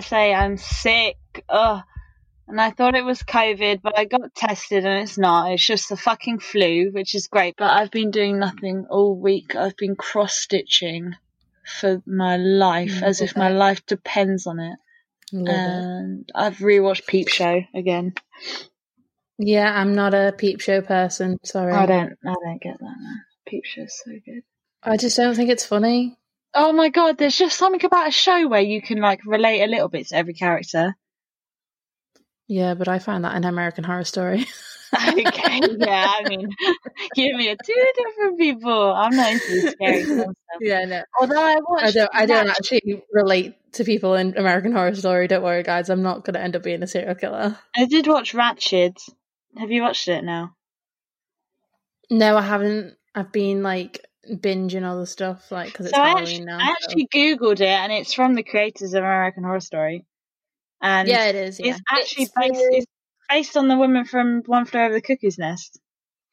PSA. I'm sick. Ugh. And I thought it was COVID, but I got tested and it's not. It's just the fucking flu, which is great. But I've been doing nothing all week. I've been cross stitching for my life, Mm, as if my life depends on it. Love it. And I've rewatched Peep Show again. Yeah, I'm not a peep show person. Sorry. I don't, I don't get that. Man. Peep Show's so good. I just don't think it's funny. Oh my god, there's just something about a show where you can like relate a little bit to every character. Yeah, but I find that in American Horror Story. okay, yeah, I mean, give me a two different people. I'm not into scary stuff. yeah, no. Although I watched, I don't. I don't actually relate to people in American Horror Story. Don't worry, guys. I'm not going to end up being a serial killer. I did watch Ratched. Have you watched it now? No, I haven't. I've been like binging other stuff, like because it's so I Halloween actually, now. I so- actually googled it, and it's from the creators of American Horror Story, and yeah, it is. Yeah, it's actually It's based, it's based on the woman from One Flew Over the Cuckoo's Nest,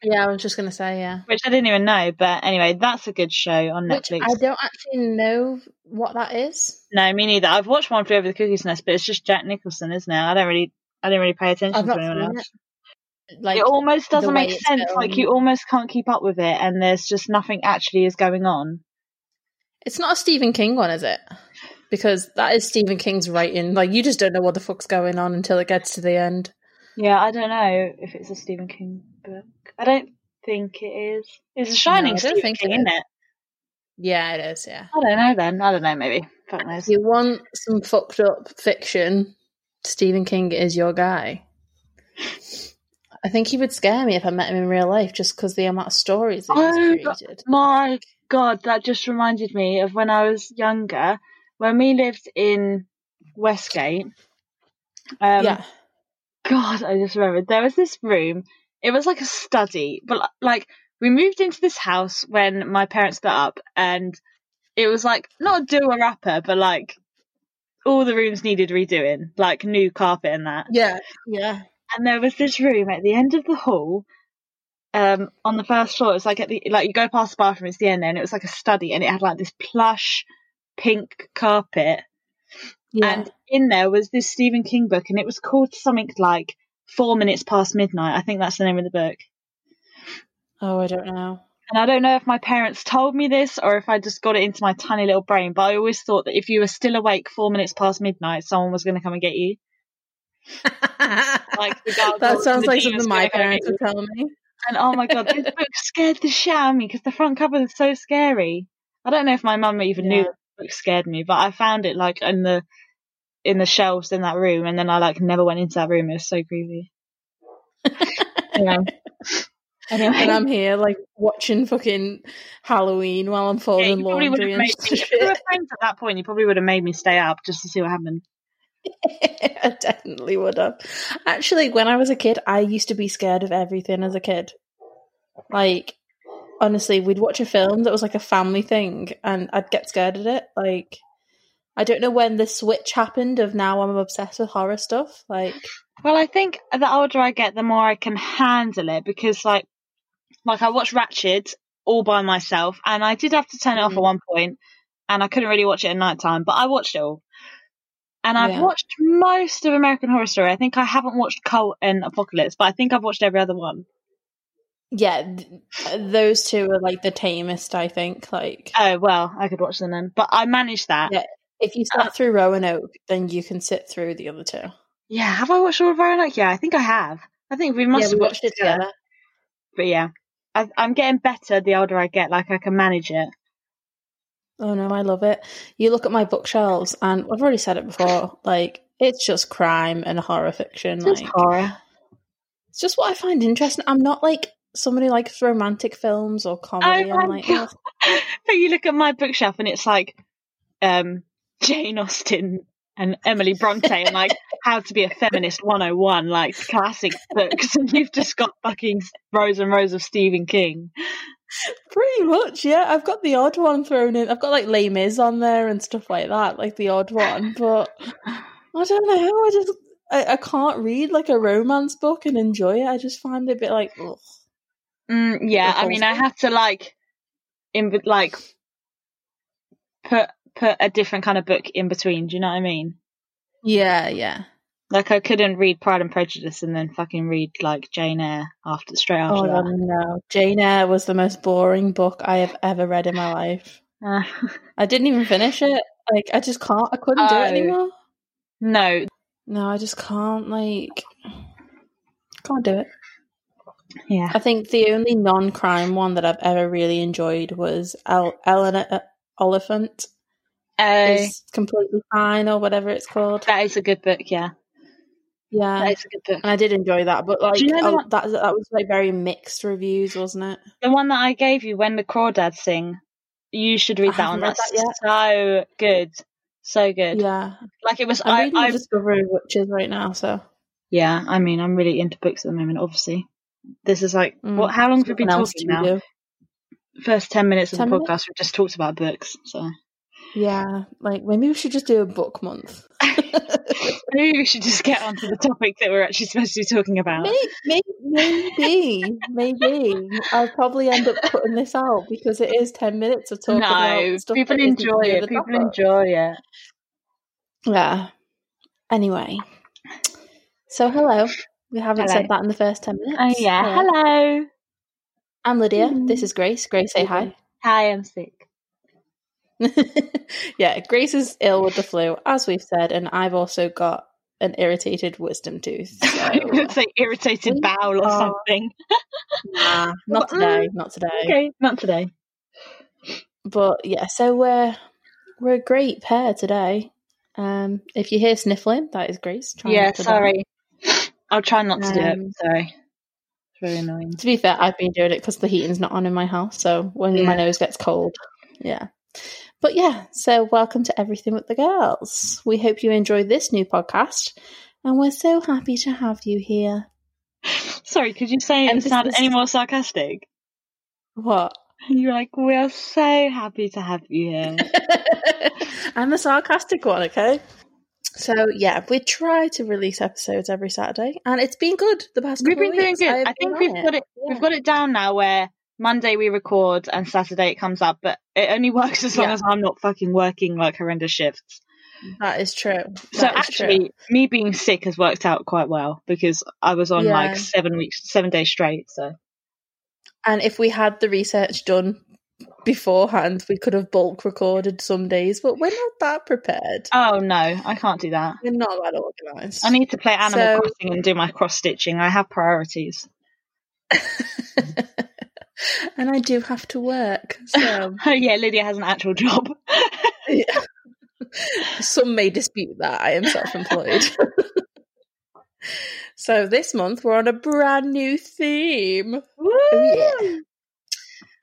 yeah, I was just going to say yeah. which I didn't even know. But anyway, that's a good show on Which Netflix. I don't actually know what that is. No, me neither. I've watched One Flew Over the Cuckoo's Nest, but it's just Jack Nicholson, isn't it? I don't really, I didn't really pay attention I've to anyone else. it. Like it almost doesn't make way it's sense. Like you almost can't keep up with it, and there's just nothing actually is going on. It's not a Stephen King one, is it? Because that is Stephen King's writing. Like you just don't know what the fuck's going on until it gets to the end. Yeah, I don't know if it's a Stephen King book. I don't think it is. It's a Shining I don't Stephen think King, it isn't it? Yeah, it is. Yeah. I don't know then. I don't know. Maybe. Fuck knows. You want some fucked up fiction, Stephen King is your guy. I think he would scare me if I met him in real life, just because the amount of stories that he's Oh, created. My God, that just reminded me of when I was younger, when we lived in Westgate. Um, yeah, God, I just remembered there was this room. It was like a study, but like we moved into this house when my parents split up, and it was like not a doer upper, but like all the rooms needed redoing, like new carpet and that. yeah, yeah. And there was this room at the end of the hall, um, on the first floor. It's like at the like you go past the bathroom, it's the end there, and it was like a study, and it had like this plush pink carpet, yeah. and in there was this Stephen King book, and it was called something like Four Minutes Past Midnight. I think that's the name of the book. oh, I don't know. And I don't know if my parents told me this or if I just got it into my tiny little brain, but I always thought that if you were still awake four minutes past midnight, someone was going to come and get you. Like that sounds like something my parents would tell me. And oh my god, this book scared the shit out of me because the front cover is so scary. I don't know if my mum even knew Yeah. the book scared me, but I found it like in the in the shelves in that room, and then I like never went into that room. It was so creepy. anyway, anyway, and I'm here like watching fucking Halloween while I'm yeah, folding you would laundry have and made me. If we were friends at that point, you probably would have made me stay up just to see what happened. I definitely would have. Actually, when I was a kid, I used to be scared of everything as a kid. Like, honestly, we'd watch a film that was like a family thing, and I'd get scared of it. Like, I don't know when the switch happened of now I'm obsessed with horror stuff. Like, Well, I think the older I get, the more I can handle it because, like, like I watched Ratched all by myself, and I did have to turn it off Mm. at one point, and I couldn't really watch it at night time, but I watched it all. And I've Yeah. watched most of American Horror Story. I think I haven't watched Cult and Apocalypse, but I think I've watched every other one. yeah, th- those two are like the tamest, I think. Like, Oh well, I could watch them then, but I managed that. Yeah. if you sat uh, through Roanoke, then you can sit through the other two. Yeah, have I watched all of Roanoke? Yeah, I think I have. I think we must yeah, have we watched it together. But yeah, I, I'm getting better the older I get. Like I can manage it. Oh no, I love it. You look at my bookshelves, and I've already said it before. Like it's just crime and horror fiction. Just like horror. it's just what I find interesting. I'm not like somebody who likes romantic films or comedy. Oh I'm like, God. but you look at my bookshelf and it's like um, Jane Austen and Emily Bronte and like How to Be a Feminist 101, like classic books, and you've just got fucking rows and rows of Stephen King. Pretty much. Yeah, I've got the odd one thrown in. I've got like Les Mis on there and stuff like that, like the odd one. But I don't know. I just I, I can't read like a romance book and enjoy it. I just find it a bit like. Ugh. Mm, yeah, I mean, I have to like, in like, put put a different kind of book in between. Do you know what I mean? Yeah, yeah. Like I couldn't read Pride and Prejudice and then fucking read like Jane Eyre after straight after Oh that. No. Jane Eyre was the most boring book I have ever read in my life. Uh, I didn't even finish it. Like I just can't. I couldn't do Oh. it anymore. no, No, I just can't. Like, can't do it. yeah. I think the only non-crime one that I've ever really enjoyed was El- Eleanor uh, Oliphant. Uh, Is completely fine or whatever it's called. that is a good book. Yeah, Yeah, is a good book. and I did enjoy that, but like you know oh, that that was like very mixed reviews, wasn't it? The one that I gave you when the crawdads sing, you should read I that one. That's that so good, so good. Yeah, Like it was. I'm I, reading I Discovery of Witches right now, so yeah. I mean, I'm really into books at the moment. Obviously, this is like Mm, what? How long have we been talking now? First ten minutes of 10 the minutes? podcast, we've just talked about books. So Yeah, like maybe we should just do a book month. maybe we should just get onto the topic that we're actually supposed to be talking about. Maybe, maybe, maybe. I'll probably end up putting this out because it is ten minutes of talking No, about stuff. people that isn't to enjoy it. People topic. enjoy it. Yeah. Anyway, so hello. We haven't Hello. said that in the first ten minutes. Oh yeah. Hello. I'm Lydia. Mm. This is Grace. Grace, say hi. Hi, I'm sick. yeah, Grace is ill with the flu, as we've said, and I've also got an irritated wisdom tooth. So, it's like irritated We bowel or something. nah, not today. Not today. Okay, not today. But yeah, so we're we're a great pair today. Um, if you hear sniffling, that is Grace. trying Yeah, not to die. sorry. I'll try not to do it. Um, Sorry. It's very annoying. To be fair, I've been doing it because the heating's not on in my house. So when Yeah. my nose gets cold, yeah. But yeah, so welcome to Everything with the Girls. We hope you enjoy this new podcast, and we're so happy to have you here. Sorry, could you say it sound any more sarcastic? What? You're like, we are so happy to have you here. I'm the sarcastic one, okay? So yeah, we try to release episodes every Saturday, and it's been good the past. we've couple been doing good. have I think we've on got it. Yeah. We've got it down now where Monday we record and Saturday it comes up, but it only works as long Yeah. as I'm not fucking working like horrendous shifts. That is true. So That is true. actually, me being sick has worked out quite well because I was on Yeah. like seven weeks, seven days straight. So And if we had the research done beforehand, we could have bulk recorded some days, but we're not that prepared. oh no, I can't do that. We're not that organised. I need to play Animal So- Crossing and do my cross stitching. I have priorities. and I do have to work. So Oh yeah, Lydia has an actual job. yeah. some may dispute that. I am self employed. so this month we're on a brand new theme. Oh, yeah.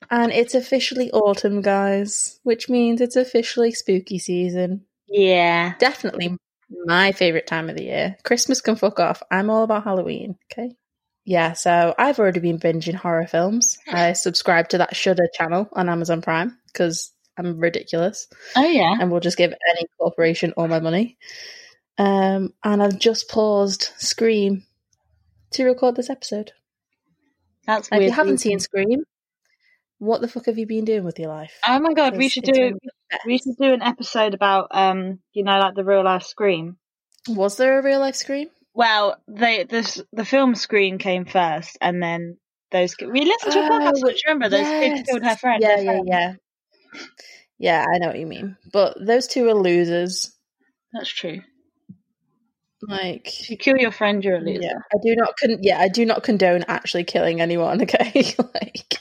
And it's officially autumn, guys, which means it's officially spooky season. Yeah. definitely my favorite time of the year. Christmas can fuck off. I'm all about Halloween. Okay. Yeah, so I've already been binging horror films. I subscribe to that Shudder channel on Amazon Prime because I'm ridiculous Oh yeah. and will just give any corporation all my money. Um, and I've just paused Scream to record this episode. That's If you haven't seen Scream, what the fuck have you been doing with your life? Oh my god, we should do one of the best. we should do an episode about um you know like the real life Scream. Was there a real life Scream? Well, they this the film Scream came first, and then those we listened to a Oh, podcast. You remember those kids killed her friend? Yeah, their yeah, friend. yeah. Yeah, I know what you mean. But those two are losers. That's true. Like, If you kill your friend, you're a loser. yeah, I do not. Con- yeah, I do not condone actually killing anyone. Okay, like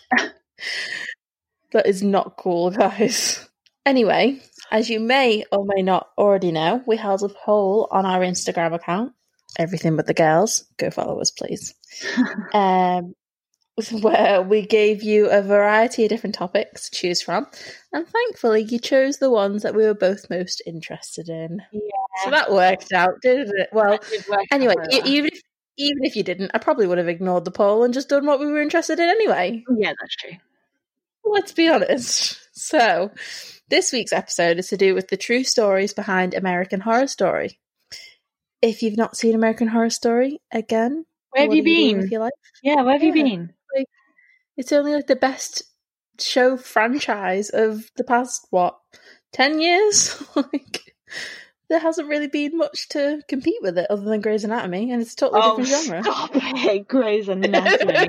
that is not cool, guys. Anyway, as you may or may not already know, we held a poll on our Instagram account. Everything but the girls. Go follow us, please. um, where we gave you a variety of different topics to choose from, and thankfully you chose the ones that we were both most interested in. Yeah. So that worked out, didn't it? Well, did anyway, well. even if even if you didn't, I probably would have ignored the poll and just done what we were interested in anyway. yeah, that's true. Let's be honest. So, this week's episode is to do with the true stories behind American Horror Story. If you've not seen American Horror Story, again, Where have you been? with your life? Yeah, where have you Yeah. been? It's only like the best show franchise of the past what ten years. like, there hasn't really been much to compete with it other than Grey's Anatomy, and it's a totally Oh, different genre. stop it, Grey's Anatomy.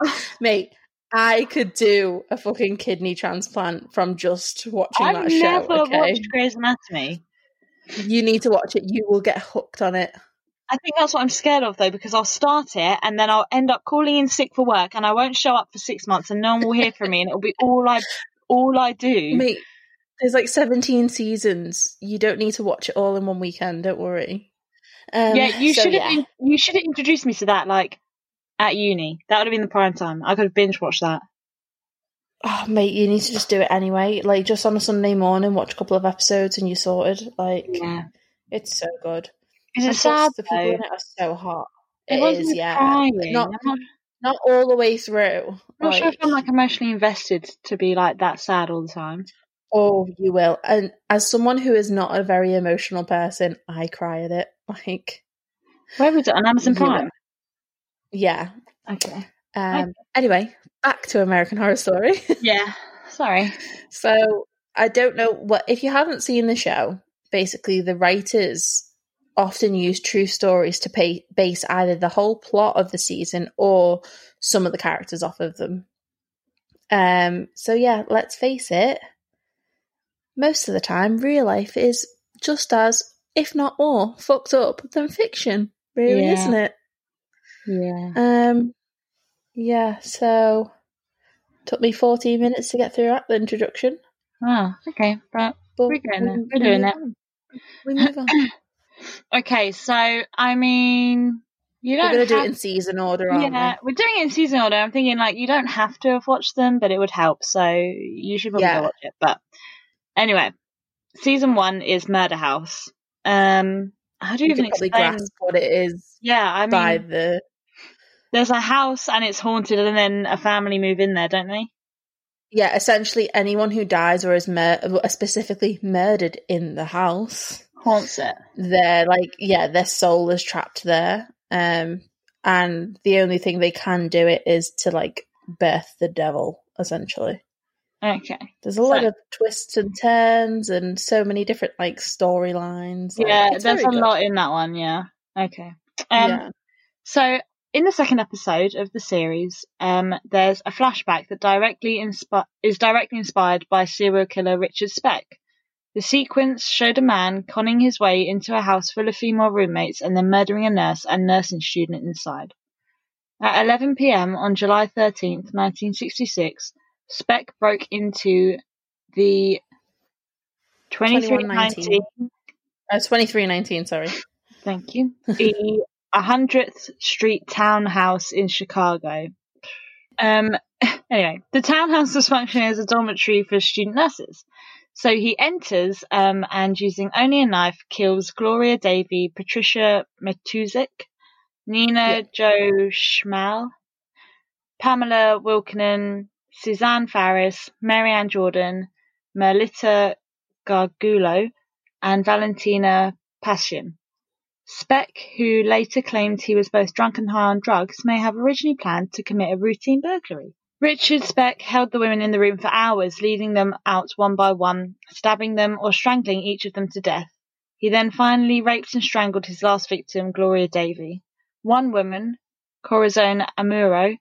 Mate, I could do a fucking kidney transplant from just watching I've that show. never Okay, watched Grey's Anatomy. You need to watch it. You will get hooked on it. I think that's what I'm scared of though, because I'll start it and then I'll end up calling in sick for work and I won't show up for six months and no one will hear from me and it'll be all I all I do. Mate, there's like 17 seasons. You don't need to watch it all in one weekend. Don't worry. Um, yeah, you so should have yeah. you should have introduced me to that like at uni. That would have been the prime time. I could have binge watched that. Oh, mate, you need to just do it anyway. Like, just on a Sunday morning, watch a couple of episodes and you're sorted. Like, Yeah. it's so good. Is it sad the people though? in it are so hot. It It yeah. crying. Not, not, not all the way through. I'm not sure if I'm like emotionally invested to be like that sad all the time. Oh, you will. And as someone who is not a very emotional person, I cry at it. Like, Where was it on Amazon Prime? yeah. Okay. Um. Anyway, back to American Horror Story. Yeah. Sorry. so I don't know what if you haven't seen the show. Basically, the writers often use true stories to pay, base either the whole plot of the season or some of the characters off of them. Um. So yeah, let's face it. Most of the time, real life is just as, if not more, fucked up than fiction. Really, Yeah. isn't it? Yeah. Um, yeah, so took me 14 minutes to get through that, the introduction. Oh, okay. But But We're there. we- We're doing it. We move on. okay, so I mean, you We're don't. going to do it in season order, aren't Yeah, we're doing it in season order. I'm thinking like you don't have to have watched them, but it would help. So you should probably Yeah. watch it. But anyway, season one is Murder House. Um, how do you You even explain? grasp what it is Yeah, I mean, by the. There's a house and it's haunted, and then a family move in there, don't they? Yeah, essentially anyone who dies or is mur- specifically murdered in the house, Haunts it. they're like, yeah, their soul is trapped there. Um, and the only thing they can do it is to like birth the devil, essentially. Okay. There's a lot So- of twists and turns and so many different like storylines. Like, yeah, there's a good. lot in that one. Yeah. Okay. Um, yeah. So, in the second episode of the series, um, there's a flashback that directly inspi- is directly inspired by serial killer Richard Speck. The sequence showed a man conning his way into a house full of female roommates and then murdering a nurse and nursing student inside. At 11 p.m. on July 13th, 1966, Speck broke into the 2319 2119. Uh, 2319, sorry. Thank you. The 100th Street townhouse in Chicago. Um, anyway, the townhouse was functioning as a dormitory for student nurses. So he enters um, and, using only a knife, kills Gloria Davy, Patricia Matusek, Nina Jo Schmale, Pamela Wilkening, Suzanne Farris, Mary Ann Jordan, Merlita Gargullo, and Valentina Pasion. Speck, who later claimed he was both drunk and high on drugs, may have originally planned to commit a routine burglary. Richard Speck held the women in the room for hours, leading them out one by one, stabbing them or strangling each of them to death. He then finally raped and strangled his last victim, Gloria Davy. One woman, Corazon Amurao,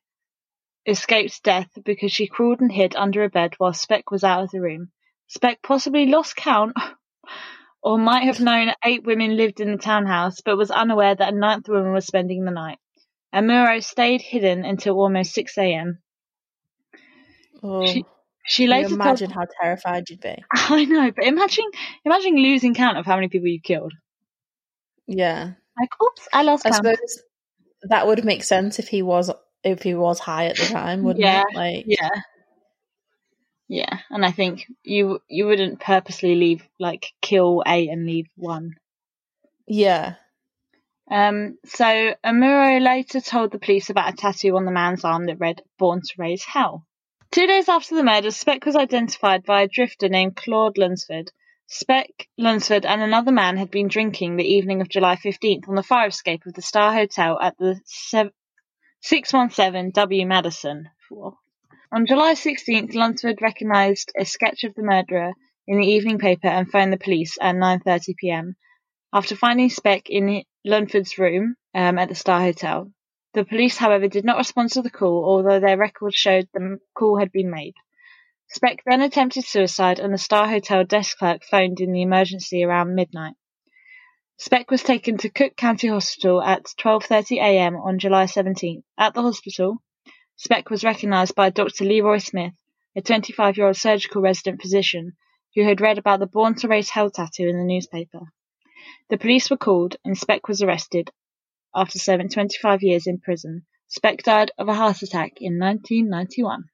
escaped death because she crawled and hid under a bed while Speck was out of the room. Speck possibly lost count or might have known eight women lived in the townhouse, but was unaware that a ninth woman was spending the night. Amurao stayed hidden until almost 6 a.m. Oh, She- She later told- imagine how terrified you'd be. I know, but imagine imagine losing count of how many people you've killed. Yeah. Like, oops, I lost I count. suppose that would make sense if he was if he was high at the time, wouldn't Yeah, it? Like Yeah. Yeah, and I think you you wouldn't purposely leave like kill eight and leave one. yeah. Um, so Amurao later told the police about a tattoo on the man's arm that read "Born to Raise Hell." Two days after the murder, Speck was identified by a drifter named Claude Lunsford. Speck, Lunsford, and another man had been drinking the evening of July 15th on the fire escape of the Star Hotel at the sev- 617 W Madison. On July 16th, Lunsford recognised a sketch of the murderer in the evening paper and phoned the police at 9:30 p.m. After finding Speck in Lunsford's room um, at the Star Hotel, the police, however, did not respond to the call, although their records showed the call had been made. Speck then attempted suicide, and the Star Hotel desk clerk phoned in the emergency around midnight. Speck was taken to Cook County Hospital at 12:30 a.m. on July 17th. At the hospital, Speck was recognized by Dr. Leroy Smith, a 25-year-old surgical resident physician who had read about the Born to Race Hell tattoo in the newspaper. The police were called, and Speck was arrested after serving 25 years in prison. Speck died of a heart attack in 1991.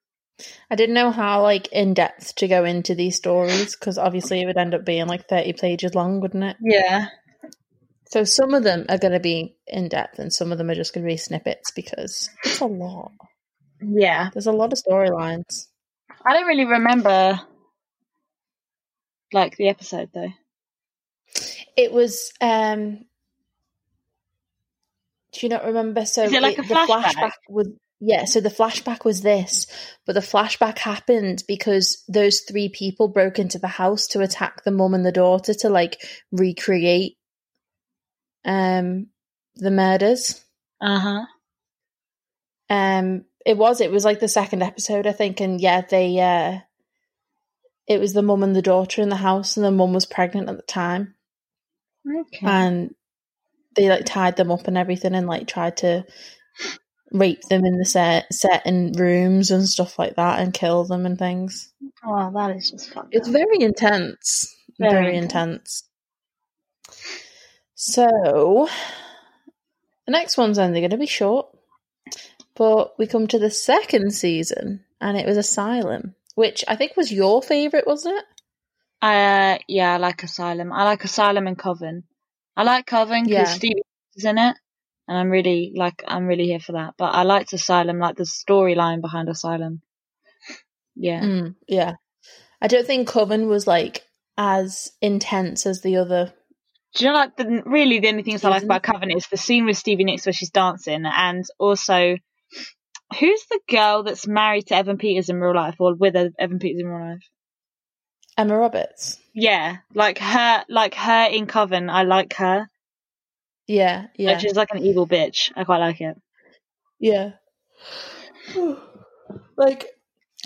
I didn't know how like in depth to go into these stories because obviously it would end up being like 30 pages long, wouldn't it? Yeah. So some of them are going to be in depth and some of them are just going to be snippets because it's a lot. Yeah. There's a lot of storylines. I don't really remember like the episode though. It was um do you not remember so Is it like a the flashback? flashback was yeah, so the flashback was this, but the flashback happened because those three people broke into the house to attack the mum and the daughter to like recreate um the murders. Uh-huh. Um it was it was like the second episode I think and yeah, they uh it was the mum and the daughter in the house and the mum was pregnant at the time Okay. and they like tied them up and everything and like tried to rape them in the set set in rooms and stuff like that and kill them and things. oh, that is just fucked It's very intense. Very Very, intense. So the next one's only going to be short, but we come to the second season and it was Asylum, which I think was your favorite, wasn't it? Uh, yeah, I like Asylum. I like Asylum and Coven. I like Coven because Yeah. Stevie is in it, and I'm really like I'm really here for that. But I liked Asylum, like the storyline behind Asylum. Yeah, Mm, yeah. I don't think Coven was like as intense as the other. do you know like the really the only things I like about Coven is the scene with Stevie Nicks where she's dancing, and also who's the girl that's married to Evan Peters in real life or with Evan Peters in real life? Emma Roberts. Yeah, like her, like her in Coven. I like her. Yeah, yeah, Like she's like an evil bitch. I quite like it. yeah. like,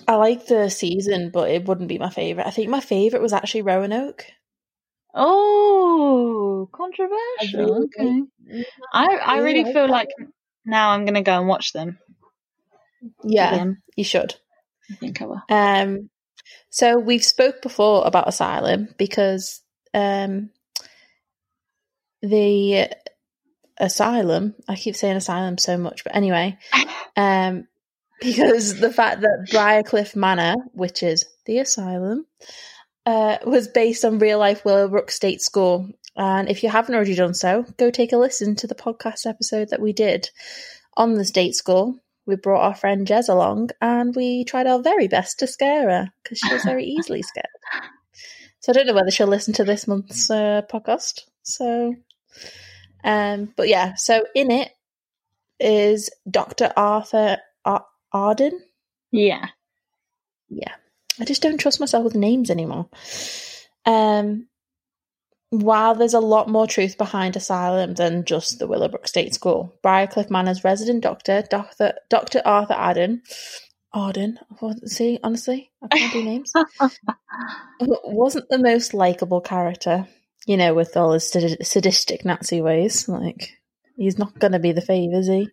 I like the season, but it wouldn't be my favorite. I think my favorite was actually Roanoke. Oh, controversial. really okay. I I really really like feel that like now I'm gonna go and watch them. Yeah, again. you should. I think I will. Um, so we've spoke before about Asylum because um, the Asylum. I keep saying Asylum so much, but anyway, um, because the fact that Briarcliff Manor, which is the Asylum, uh, was based on real life Willowbrook State School. And if you haven't already done so, go take a listen to the podcast episode that we did on the state school. We brought our friend Jez along and we tried our very best to scare her because she was very easily scared. So I don't know whether she'll listen to this month's uh, podcast. So, um, but yeah, so in it is Dr. Arthur Ar- Arden. Yeah. Yeah. I just don't trust myself with names anymore. Um, while there's a lot more truth behind Asylum than just the Willowbrook State School, Briarcliff Manor's resident doctor, Dr. Dr. Arthur Arden, Arden, see, honestly, I can't do names, wasn't the most likable character, you know, with all his sad- sadistic Nazi ways. Like, he's not going to be the fave, is he?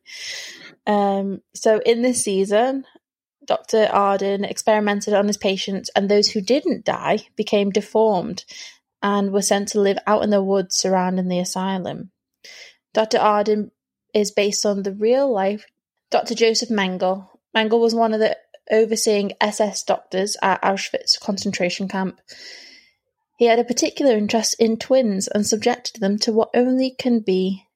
Um, so in this season, Dr. Arden experimented on his patients, and those who didn't die became deformed and were sent to live out in the woods surrounding the asylum. Dr. Arden is based on the real life Dr. Joseph Mengele. Mengele was one of the overseeing SS doctors at Auschwitz concentration camp. He had a particular interest in twins and subjected them to what only can be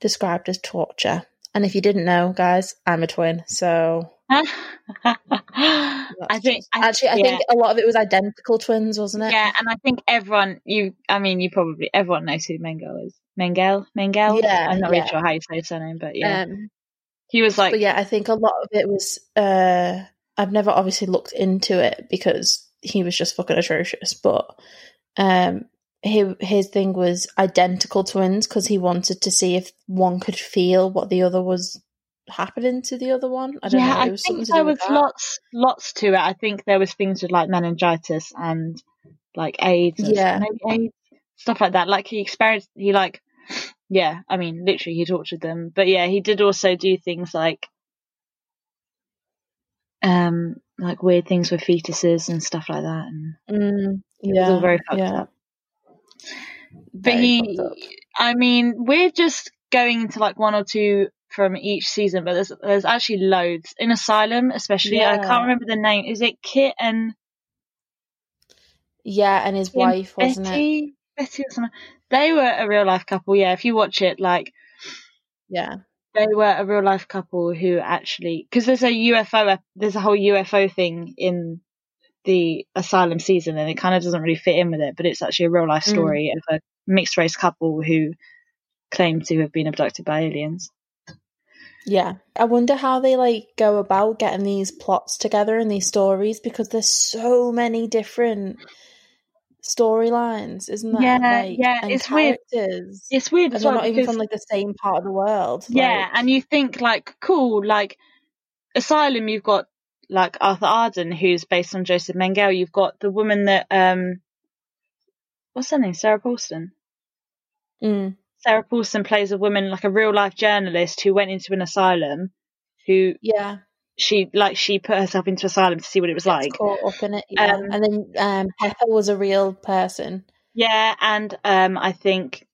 described as torture. And if you didn't know, guys, I'm a twin, so I think I, actually, I yeah. think a lot of it was identical twins, wasn't it? yeah, and I think everyone you I mean you probably everyone knows who Mengele is. Mengele? Mengele? Yeah, I'm not yeah. really sure how you say his surname, but yeah. Um, he was like yeah, I think a lot of it was. Uh, I've never obviously looked into it because he was just fucking atrocious. But um, his his thing was identical twins because he wanted to see if one could feel what the other was happening to the other one. I don't yeah, know. I It think there was lots, lots to it. I think there was things with like meningitis and like AIDS, and Yeah. AIDS, stuff like that. Like he experienced, he like, yeah. I mean, literally, he tortured them. But yeah, he did also do things like, um, like weird things with fetuses and stuff like that, and Mm, it yeah, was all very fucked yeah. up. But Very he. I mean, we're just going into like one or two from each season, but there's there's actually loads in Asylum, especially. Yeah. I can't remember the name. Is it Kit and Yeah, and his and wife, wasn't it? Betty? Betty or something. They were a real life couple. Yeah, if you watch it, like Yeah. they were a real life couple who actually because there's a UFO, there's a whole UFO thing in the Asylum season, and it kind of doesn't really fit in with it, but it's actually a real life Mm. story of a mixed race couple who claim to have been abducted by aliens. Yeah. I wonder how they like go about getting these plots together and these stories because there's so many different storylines, isn't that? Yeah, like, yeah, it's weird. It's weird And as they're well not even from like the same part of the world. yeah, like- and you think like cool, like Asylum, you've got like Arthur Arden, who's based on Joseph Mengele. You've got the woman that um, what's her name, Sarah Paulson. Mm, Sarah Paulson plays a woman like a real life journalist who went into an asylum, who yeah. she like she put herself into asylum to see what it was like. caught up in it. Yeah. Um, and then um, Pepper was a real person. Yeah, and um, I think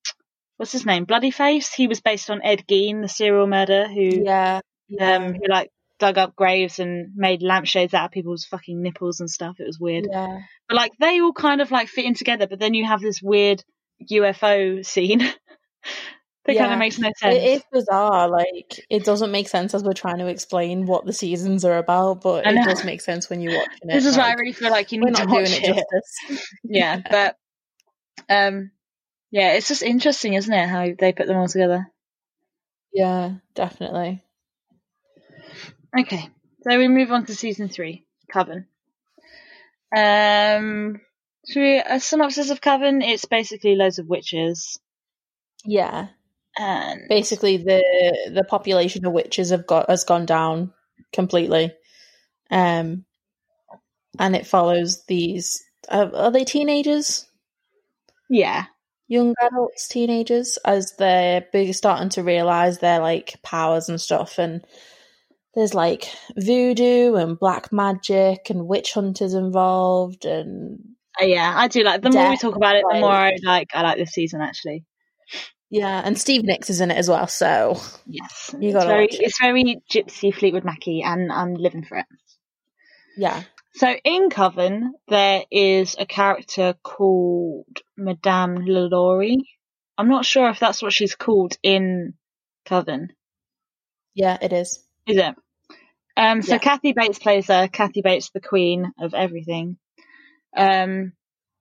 what's his name, Bloody Face. He was based on Ed Gein, the serial murderer who Yeah. yeah. um who like dug up graves and made lampshades out of people's fucking nipples and stuff. It was weird. yeah. But like they all kind of like fit in together, but then you have this weird UFO scene that kind of makes no sense. It is bizarre. Like it doesn't make sense as we're trying to explain what the seasons are about, but it does make sense when you're watching it. this is why I really feel like you we're need to not doing watch it it. justice. Yeah, but um, yeah, it's just interesting, isn't it, how they put them all together? Yeah, definitely. Okay, so we move on to season three, Coven. Um, should we a synopsis of Coven? It's basically loads of witches, Yeah, and basically the the population of witches have got has gone down completely, um, and it follows these. Uh, are they teenagers? yeah, young adults, teenagers, as they're big, starting to realize their like powers and stuff. And there's like voodoo and black magic and witch hunters involved. And Uh, yeah, I do like. The more we talk about it, the more I like. I like this season actually. Yeah, and Steve Nicks is in it as well. So Yes, You watch it. it's very Gypsy Fleetwood Mackie, and I'm living for it. yeah, So in Coven, there is a character called Madame Lalaurie. I'm not sure if that's what she's called in Coven. yeah, it is. Is it? Um, so Yeah. Kathy Bates plays her. Kathy Bates, the queen of everything. Um,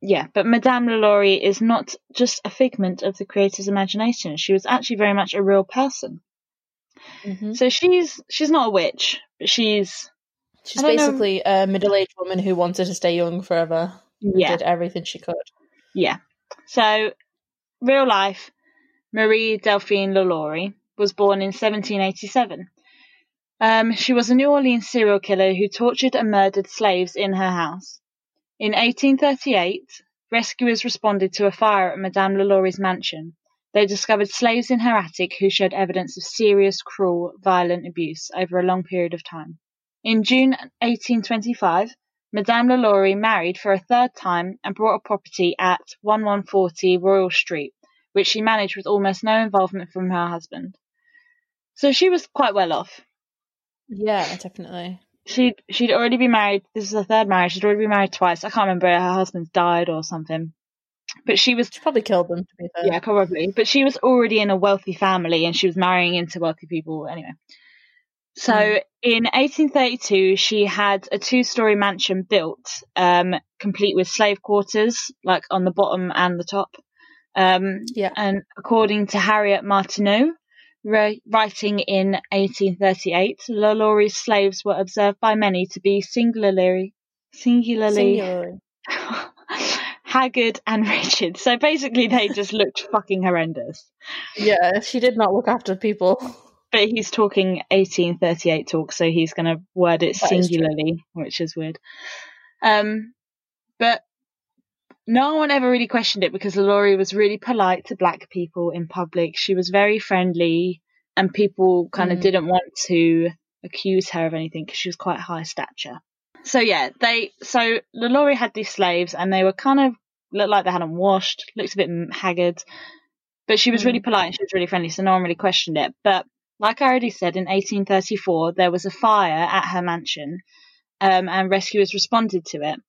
yeah, but Madame Lalaurie is not just a figment of the creator's imagination. She was actually very much a real person. hmm So she's she's not a witch, but she's She's don't know- basically a middle aged woman who wanted to stay young forever. yeah did everything she could. Yeah. So, real life, Marie Delphine Lalaurie was born in 1787. Um, she was a New Orleans serial killer who tortured and murdered slaves in her house. In 1838, rescuers responded to a fire at Madame Lalaurie's mansion. They discovered slaves in her attic who showed evidence of serious, cruel, violent abuse over a long period of time. In June 1825, Madame Lalaurie married for a third time and bought a property at 1140 Royal Street, which she managed with almost no involvement from her husband. So she was quite well off. Yeah, definitely. She'd she'd already been married. This is her third marriage. She'd already been married twice. I can't remember. Her husband died or something. But she was She probably killed them, to be fair. yeah, probably. But she was already in a wealthy family and she was marrying into wealthy people anyway. So Mm. in 1832, she had a two story mansion built, um, complete with slave quarters, like on the bottom and the top. Um, Yeah. and according to Harriet Martineau, ri- writing in 1838, Lalaurie's slaves were observed by many to be singularly, singularly, Singularly. haggard and wretched. So basically, they just looked fucking horrendous. Yeah, she did not look after people. But he's talking 1838 talk, so he's going to word it That is singularly, which is weird. Um, but no one ever really questioned it because Laurie was really polite to black people in public. She was very friendly, and people kind of Mm. didn't want to accuse her of anything because she was quite high stature. So yeah, they so Laurie had these slaves, and they were kind of looked like they hadn't washed, looked a bit haggard, but she was really polite and she was really friendly, so no one really questioned it. But like I already said, in 1834 there was a fire at her mansion, um, and rescuers responded to it.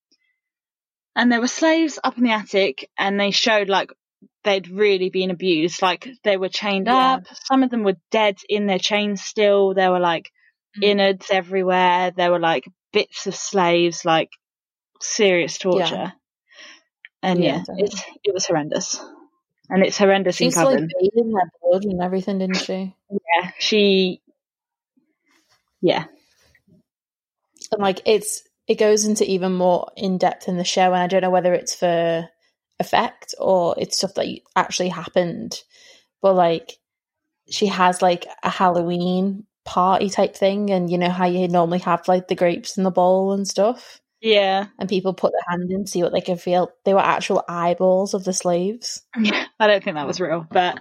And there were slaves up in the attic, and they showed like they'd really been abused. Like they were chained Yeah. up. Some of them were dead in their chains still. There were like Mm. innards everywhere. There were like bits of slaves, like serious torture. And Yeah, yeah, it's it was horrendous. And it's horrendous She in to like Coven. bathe in their blood and everything, didn't she? Yeah, she. Yeah, And like it's it goes into even more in depth in the show, and I don't know whether it's for effect or it's stuff that actually happened. But like she has like a Halloween party type thing, and you know how you normally have like the grapes in the bowl and stuff, yeah. and people put their hand in see what they can feel. They were actual eyeballs of the slaves. I don't think that was real, but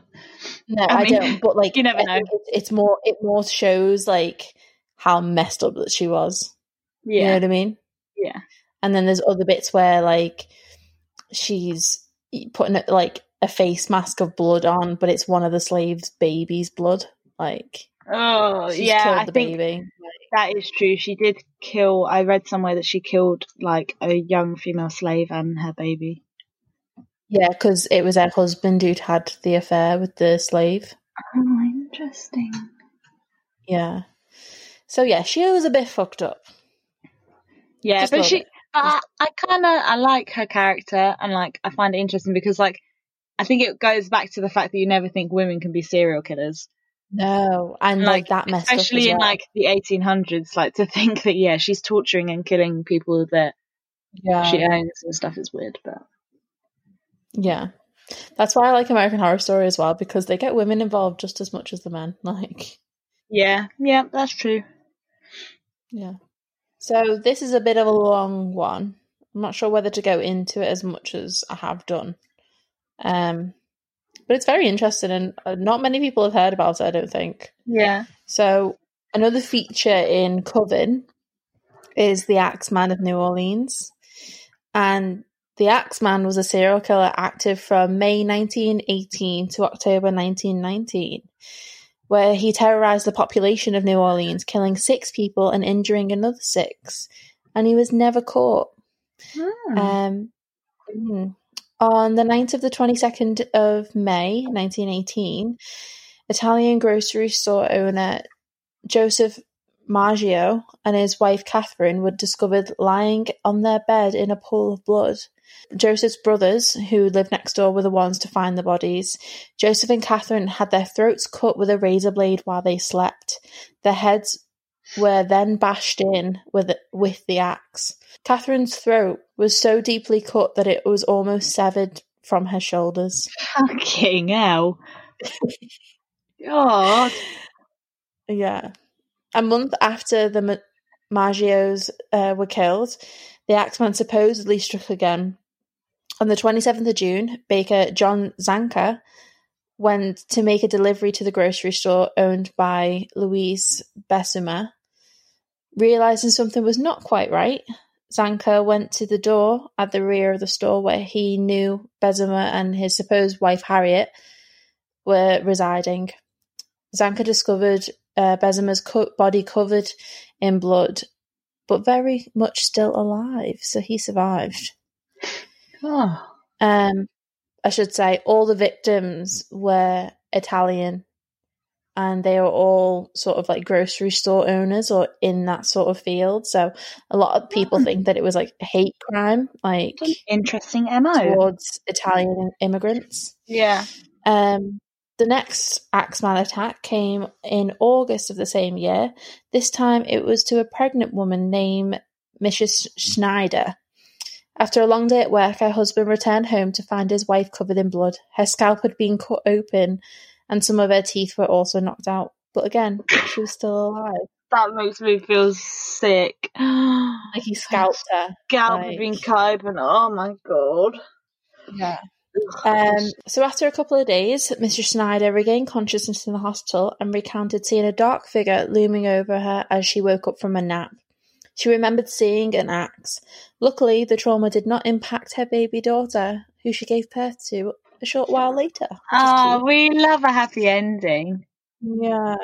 No, I I, mean, don't. But like you never know. It's, it's more. It more shows like how messed up that she was. You know yeah, what I mean? yeah, And then there's other bits where like she's putting like a face mask of blood on, but it's one of the slaves' baby's blood. Like oh yeah. killed I the think baby. that is true. She did kill. I read somewhere that she killed like a young female slave and her baby. Yeah, because it was her husband who'd had the affair with the slave. Oh, interesting. Yeah. So yeah, she was a bit fucked up. Yeah, but she. I, I kind of I like her character and like I find it interesting because like I think it goes back to the fact that you never think women can be serial killers, No, and like, that messed up. especially in well. like the 1800s. Like to think that yeah, she's torturing and killing people that yeah, she owns and stuff is weird. But yeah. That's why I like American Horror Story as well because they get women involved just as much as the men. Like, yeah, yeah, that's true. yeah. So this is a bit of a long one. I'm not sure whether to go into it as much as I have done. Um, but it's very interesting, and uh, not many people have heard about it. I don't think. Yeah, So another feature in Coven is the Axeman of New Orleans, and the Axeman was a serial killer active from May 1918 to October 1919, where he terrorized the population of New Orleans, killing six people and injuring another six, and he was never caught. Hmm. Um, mhm. On the night of the 22nd of May 1918, Italian grocery store owner Joseph Maggio and his wife Catherine were discovered lying on their bed in a pool of blood. Joseph's brothers, who lived next door, were the ones to find the bodies. Joseph and Catherine had their throats cut with a razor blade while they slept. Their heads were then bashed in with with the axe. Catherine's throat was so deeply cut that it was almost severed from her shoulders. fucking hell. God. Yeah. A month after the Ma- Maggios uh, were killed, the Axeman supposedly struck again. On the 27th of June, baker John Zanca went to make a delivery to the grocery store owned by Louise Besumer. Realizing something was not quite right, Zanca went to the door at the rear of the store where he knew Besumer and his supposed wife Harriet were residing. Zanca discovered uh, Besumer's co- body covered in blood, but very much still alive, so he survived. Oh. Um, I should say all the victims were Italian, and they were all sort of like grocery store owners or in that sort of field. So a lot of people think that it was like a hate crime, like Interesting MO. towards Italian immigrants. Yeah. Um, the next Axeman attack came in August of the same year. This time it was to a pregnant woman named Mrs. Schneider. After a long day at work, her husband returned home to find his wife covered in blood. Her scalp had been cut open, and some of her teeth were also knocked out. But again, she was still alive. That makes me feel sick. Like he scalped her. Scalp like- had been cut open. Oh my god. Yeah. Um, so after a couple of days, Mr. Schneider regained consciousness in the hospital and recounted seeing a dark figure looming over her as she woke up from a nap. She remembered seeing an axe. Luckily, the trauma did not impact her baby daughter, who she gave birth to a short while later. Oh, ah, cute. we love a happy ending. Yeah.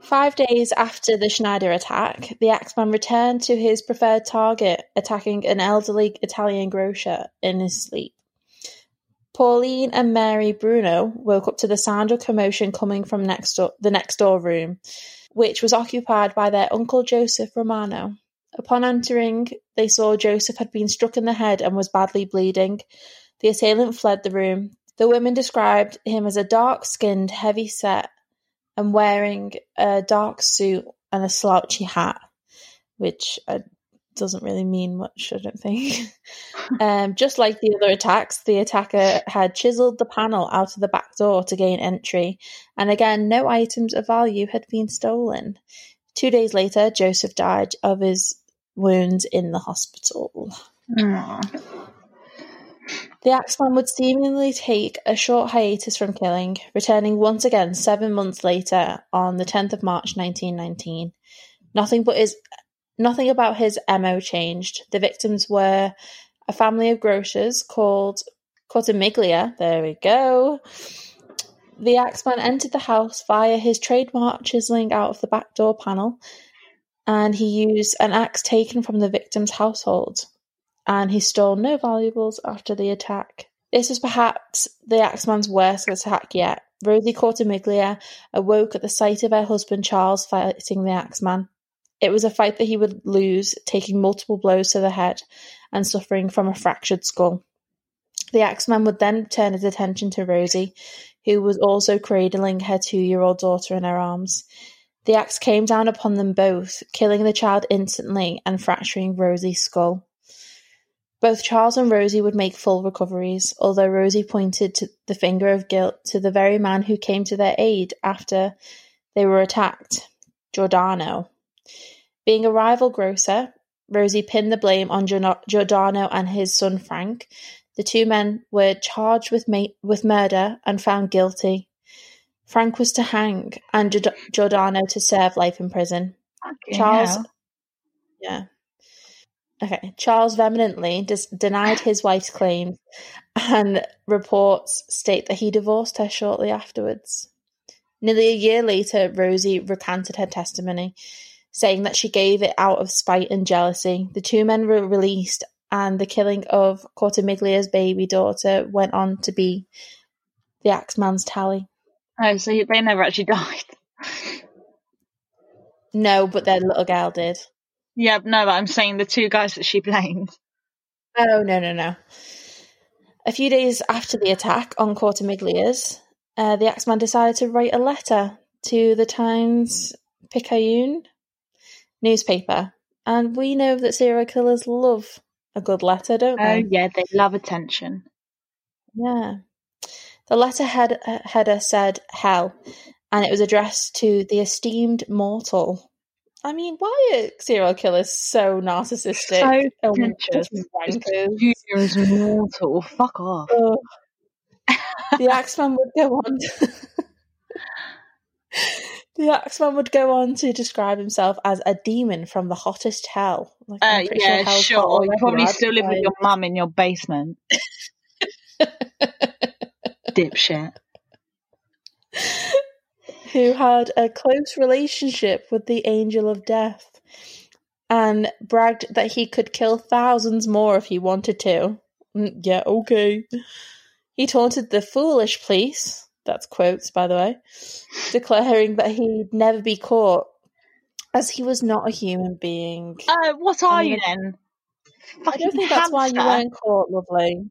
Five days after the Schneider attack, the Axeman returned to his preferred target, attacking an elderly Italian grocer in his sleep. Pauline and Mary Bruno woke up to the sound of commotion coming from next door, the next door room, which was occupied by their uncle Joseph Romano. Upon entering, they saw Joseph had been struck in the head and was badly bleeding. The assailant fled the room. The women described him as a dark skinned, heavy set, and wearing a dark suit and a slouchy hat, which uh, doesn't really mean much, I don't think. um, just like the other attacks, the attacker had chiseled the panel out of the back door to gain entry, and again, no items of value had been stolen. Two days later, Joseph died of his wounds in the hospital. Aw. The Axeman would seemingly take a short hiatus from killing, returning once again seven months later on the 10th of March 1919. Nothing but his nothing about his MO changed. The victims were a family of grocers called Cortimiglia. There we go. The Axeman entered the house via his trademark chiseling out of the back door panel, and he used an axe taken from the victim's household and he stole no valuables after the attack. This was perhaps the Axeman's worst attack yet. Rosie Cortimiglia awoke at the sight of her husband Charles fighting the Axeman. It was a fight that he would lose, taking multiple blows to the head and suffering from a fractured skull. The Axeman would then turn his attention to Rosie, who was also cradling her two year old daughter in her arms. The axe came down upon them both, killing the child instantly and fracturing Rosie's skull. Both Charles and Rosie would make full recoveries, although Rosie pointed the finger of guilt to the very man who came to their aid after they were attacked, Giordano. Being a rival grocer, Rosie pinned the blame on Giordano and his son Frank. The two men were charged with ma- with murder and found guilty. Frank was to hang and Giord- Giordano to serve life in prison. Fucking Charles, hell. yeah. Okay. Charles vehemently dis- denied his wife's claims, and reports state that he divorced her shortly afterwards. Nearly a year later, Rosie recanted her testimony, saying that she gave it out of spite and jealousy. The two men were released, and the killing of Cortimiglia's baby daughter went on to be the Axeman's tally. Oh, so they never actually died. No, but their little girl did. yeah, no, but I'm saying the two guys that she blamed. Oh, no, no, no. A few days after the attack on Cortimiglia's, uh, the Axeman decided to write a letter to the Times Picayune newspaper. And we know that serial killers love a good letter, don't they? Oh, yeah, they love attention. Yeah. The letter head- uh, header said hell, and it was addressed to the esteemed mortal. I mean, why are serial killers so narcissistic? So Oh, pretentious. wankers. Junior mortal. Fuck off. Ugh. the Axeman would go on. the Axeman would go on to describe himself as a demon from the hottest hell. Like, Uh, yeah, hot sure. You probably still live with your mum in your basement. Dipshit. who had a close relationship with the Angel of Death and bragged that he could kill thousands more if he wanted to. Mm, Yeah, okay. He taunted the foolish police, that's quotes by the way, declaring that he'd never be caught as he was not a human being. Uh, what are I you mean, then? I don't think that's why you weren't caught, lovely.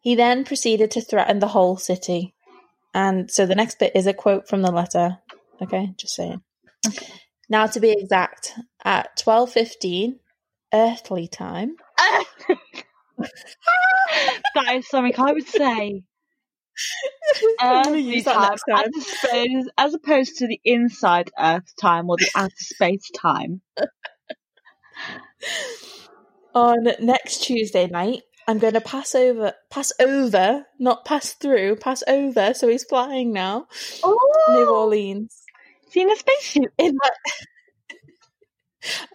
He then proceeded to threaten the whole city. And so the next bit is a quote from the letter. Okay, just saying. Now, to be exact, at twelve fifteen earthly time. that is something I would say. Earthly use that time, next time. As, opposed, as opposed to the inside Earth time or the outer space time. On next Tuesday night, I'm going to pass over, pass over, not pass through, pass over. So he's flying now, oh! New Oh, Orleans. seen a spaceship. In my...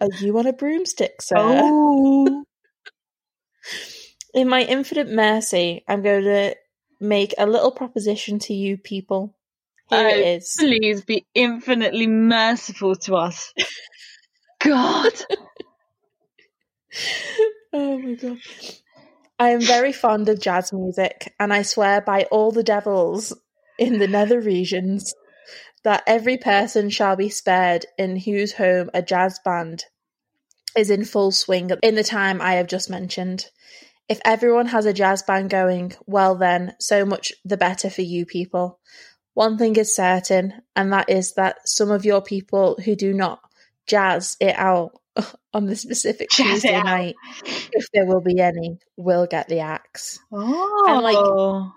Are you on a broomstick, sir? Oh, In my infinite mercy, I'm going to make a little proposition to you people. Here Oh, it is. please be infinitely merciful to us. God. Oh my god. I am very fond of jazz music, and I swear by all the devils in the nether regions that every person shall be spared in whose home a jazz band is in full swing in the time I have just mentioned. If everyone has a jazz band going, well then, so much the better for you people. One thing is certain, and that is that some of your people who do not jazz it out on the specific Jazz Tuesday night, if there will be any, will get the axe. Oh. And like- oh.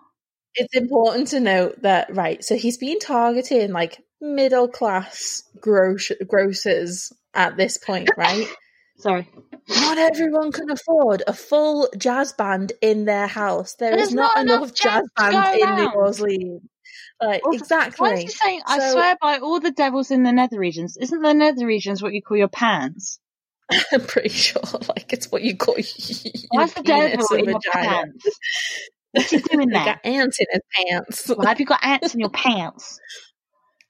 It's important to note that, right, so he's been targeting like middle class gross- grocers at this point, right? Sorry. not everyone can afford a full jazz band in their house. There is There's not, not enough enough jazz jazz bands in New. Orleans. Like Also, exactly. Why is he saying, I swear by all the devils in the nether regions? Isn't the nether regions what you call your pants? I'm pretty sure, like it's what you call your Why's the devil in your pants? What's he doing there? got ants in his pants. Why have you got ants in your pants?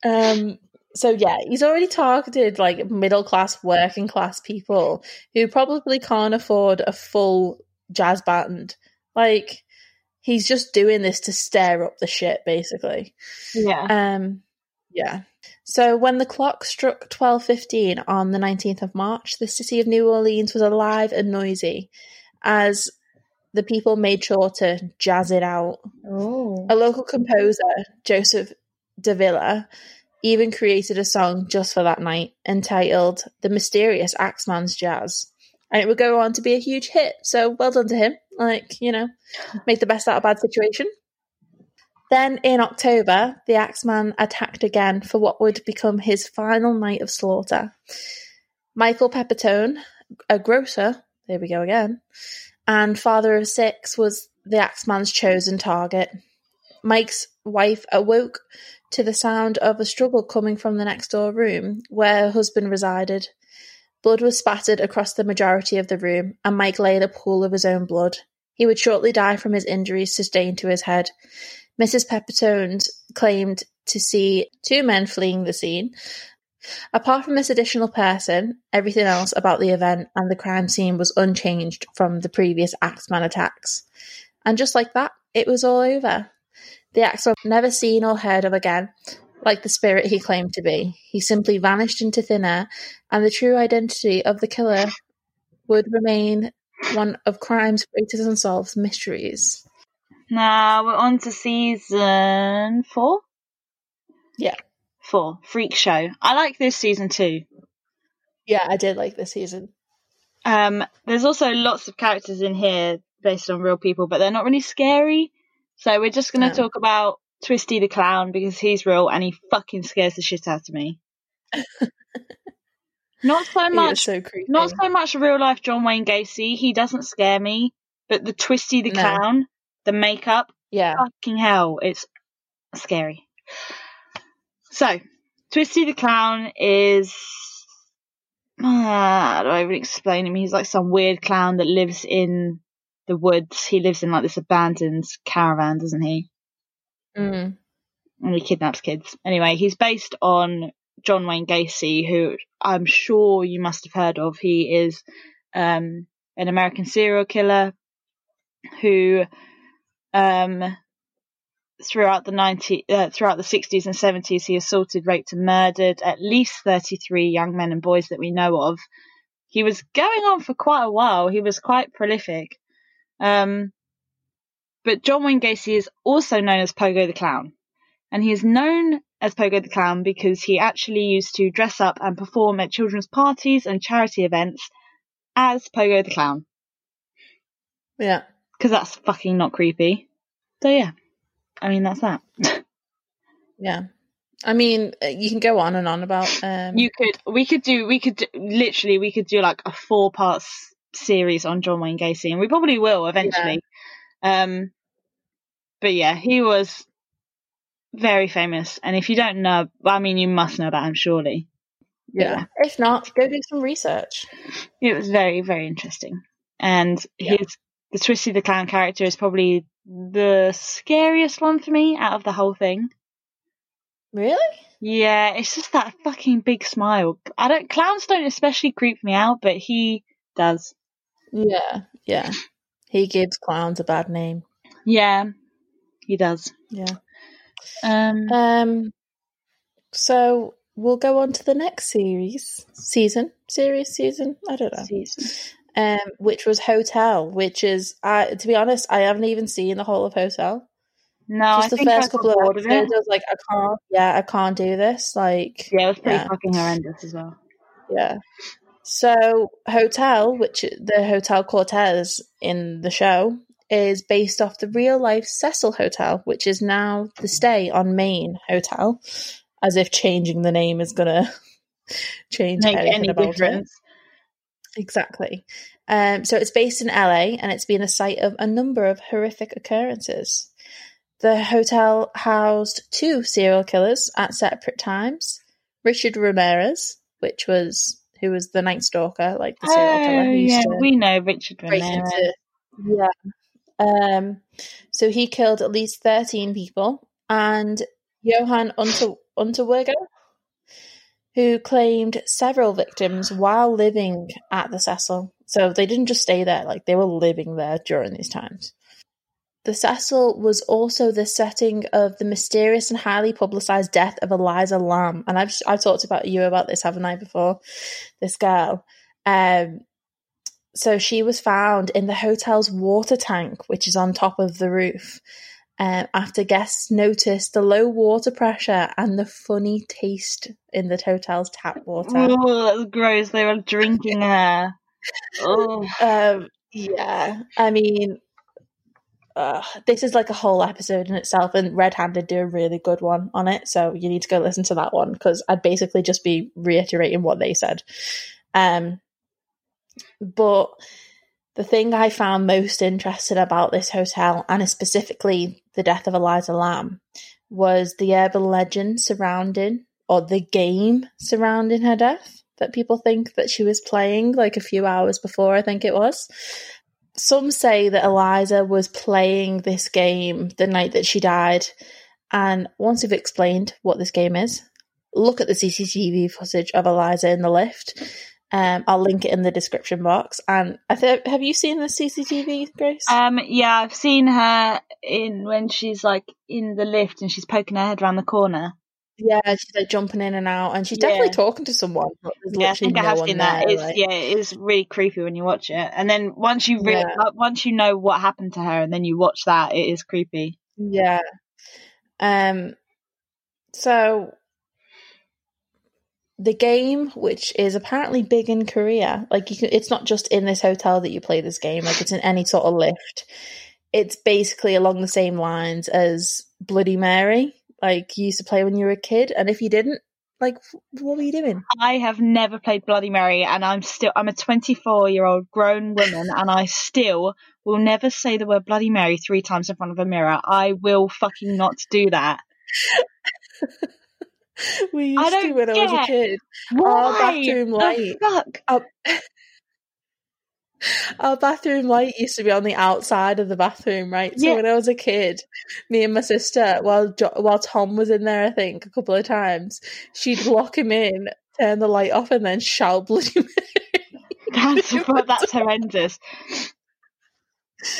Um. So yeah, he's already targeted like middle class, working class people who probably can't afford a full jazz band. Like he's just doing this to stir up the shit, basically. Yeah. Um, yeah. So when the clock struck twelve fifteen on the nineteenth of March, the city of New Orleans was alive and noisy, as the people made sure to jazz it out. Oh. A local composer, Joseph Davilla, even created a song just for that night entitled "The Mysterious Axeman's Jazz," and it would go on to be a huge hit. So well done to him. Like you know, make the best out of a bad situation. Then in October, the Axeman attacked again for what would become his final night of slaughter. Michael Pepitone, a grocer, there we go again, and father of six, was the Axeman's chosen target. Mike's wife awoke to the sound of a struggle coming from the next door room where her husband resided. Blood was spattered across the majority of the room, and Mike lay in a pool of his own blood. He would shortly die from his injuries sustained to his head. Mrs. Pepitones claimed to see two men fleeing the scene. Apart from this additional person, everything else about the event and the crime scene was unchanged from the previous Axeman attacks. And just like that, it was all over. The Axeman never seen or heard of again, like the spirit he claimed to be. He simply vanished into thin air, and the true identity of the killer would remain one of crime's greatest unsolved mysteries. Now we're on to season four? Yeah. Four. Freak Show. I like this season too. Yeah, I did like this season. Um, there's also lots of characters in here based on real people, but they're not really scary. So we're just going to talk about Twisty the Clown because he's real and he fucking scares the shit out of me. not so much, so not so much real life John Wayne Gacy. He doesn't scare me, but the Twisty the No. Clown, the makeup, yeah. fucking hell, it's scary. So, Twisty the Clown is. Ah, how do I even explain him? He's like some weird clown that lives in the woods. He lives in like this abandoned caravan, doesn't he? Mm. And he kidnaps kids. Anyway, he's based on John Wayne Gacy, who I'm sure you must have heard of. He is um, an American serial killer who um, throughout the 90 uh, throughout the 60s and 70s he assaulted raped and murdered at least 33 young men and boys that we know of he was going on for quite a while he was quite prolific um, but john wayne gacy is also known as pogo the clown and he is known as Pogo the Clown because he actually used to dress up and perform at children's parties and charity events as Pogo the Clown. Yeah. Because that's fucking not creepy. So yeah, I mean that's that. Yeah. I mean, uh, you can go on and on about. Um, you could, we could do, we could do, literally, we could do like a four part series on John Wayne Gacy, and we probably will eventually. Um, but yeah, he was very famous, and if you don't know, I mean, you must know about him surely. yeah. If not, go do some research. It was very, very interesting, and Yeah. his the Twisty the Clown character is probably the scariest one for me out of the whole thing. Really? Yeah, it's just that fucking big smile. I don't clowns don't especially creep me out, but he does. Yeah. Yeah. He gives clowns a bad name. Yeah, he does. Yeah. Um, Um. So we'll go on to the next series, season, series, season. I don't know. season. Um, which was Hotel, which is, I to be honest, I haven't even seen the whole of Hotel. No, Just I the first couple of bored of it. I was like, I can't. Yeah, I can't do this. Like, Yeah, it was pretty Yeah. fucking horrendous as well. Yeah. So, Hotel, which the Hotel Cortez in the show, is based off the real life Cecil Hotel, which is now the Stay on Main Hotel, as if changing the name is going to change Make anything any about it. difference? Exactly. Um, so it's based in LA and it's been the site of a number of horrific occurrences. The hotel housed two serial killers at separate times. Richard Ramirez, which was who was the Night Stalker, like the serial killer Oh, yeah, we know Richard Ramirez. yeah. Um, so he killed at least thirteen people, and Johann Unter Unterweger, who claimed several victims while living at the Cecil. So they didn't just stay there; like they were living there during these times. The Cecil was also the setting of the mysterious and highly publicized death of Elisa Lam, and I've I've talked about you about this, haven't I? Before this girl. Um, so she was found in the hotel's water tank, which is on top of the roof, um, after guests noticed the low water pressure and the funny taste in the hotel's tap water. Oh, that's gross. They were drinking her. Oh, Um, yeah, I mean, uh, this is like a whole episode in itself, and Red Handed do a really good one on it. So you need to go listen to that one because I'd basically just be reiterating what they said. Um, but the thing I found most interesting about this hotel, and specifically the death of Elisa Lam, was the urban legend surrounding, or the game surrounding her death that people think that she was playing like a few hours before, I think it was. Some say that Elisa was playing this game the night that she died. And once we've explained what this game is, look at the CCTV footage of Elisa in the lift. Um, I'll link it in the description box. And th- have you seen the CCTV, Grace? um, yeah, I've seen her in when she's like in the lift and she's poking her head around the corner. Yeah, she's like jumping in and out, and she's definitely Yeah. talking to someone. Yeah, I think I have seen that. there, It's like- yeah, it is really creepy when you watch it. And then once you really, Yeah. like, once you know what happened to her, and then you watch that, it is creepy. Yeah. Um so the game which is apparently big in Korea, like you can it's not just in this hotel that you play this game, like it's in any sort of lift. It's basically along the same lines as Bloody Mary, like you used to play when you were a kid, and if you didn't, like what were you doing? I have never played Bloody Mary, and I'm still I'm a 24 year old grown woman, and I still will never say the word Bloody Mary three times in front of a mirror. I will fucking not do that. we used to when I was a kid. Why? bathroom The fuck? Our, our bathroom light used to be on the outside of the bathroom, right? So Yeah. when I was a kid, me and my sister, while jo- while Tom was in there, I think a couple of times, she'd lock him in, turn the light off, and then shout bloody Mary. That's that's horrendous.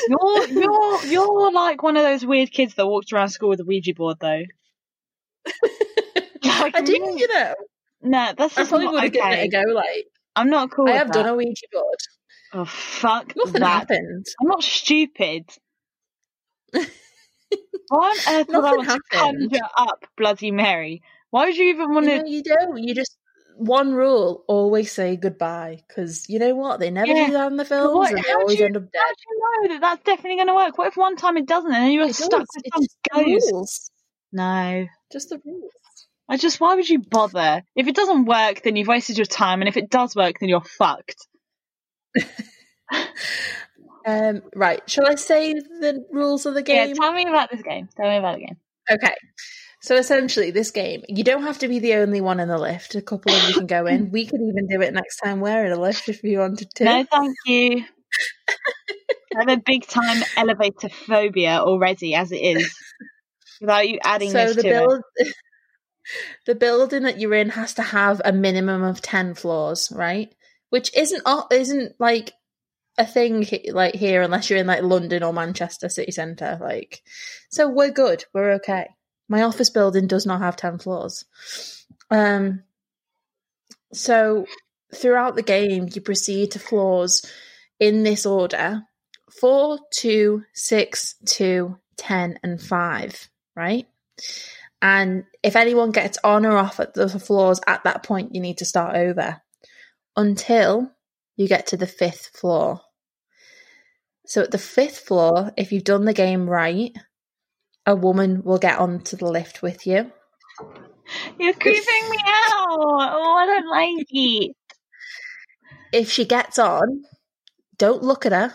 You're you're you're like one of those weird kids that walked around school with a Ouija board, though. Like, I didn't, really? you know. No, that's I probably would have given it a go. Like I'm not cool. I have that. done a Ouija board. Oh fuck Nothing that! happened. I'm not stupid. Why on earth would I want to conjure up Bloody Mary? Why would you even want You, to? know, you don't. You just one rule: always say goodbye. Because you know what? They never Yeah. do that in the films, what- and they always you- end up dead. How do you know that that's definitely going to work? What if one time it doesn't, and then you're It stuck does. with some rules. No, Just the rules. I just. Why would you bother? If it doesn't work, then you've wasted your time, and if it does work, then you're fucked. Um, right. Shall I say the rules of the game? Yeah, tell me about this game. Tell me about the game. Okay. So essentially, this game, you don't have to be the only one in the lift. A couple of you can go in. We could even do it next time we're in a lift if you wanted to. No, thank you. I have a big time elevator phobia already, as it is. Without you adding so this the to it. the building that you're in has to have a minimum of ten floors, right? Which isn't isn't like a thing like here unless you're in like London or Manchester city centre. Like, so we're good. We're okay. My office building does not have ten floors. Um. So throughout the game, you proceed to floors in this order: four, two, six, two, ten, and five. Right. And if anyone gets on or off at the floors at that point, you need to start over until you get to the fifth floor. So at the fifth floor, if you've done the game right, a woman will get onto the lift with you. You're creeping me out. Oh, I don't like it. If she gets on, don't look at her,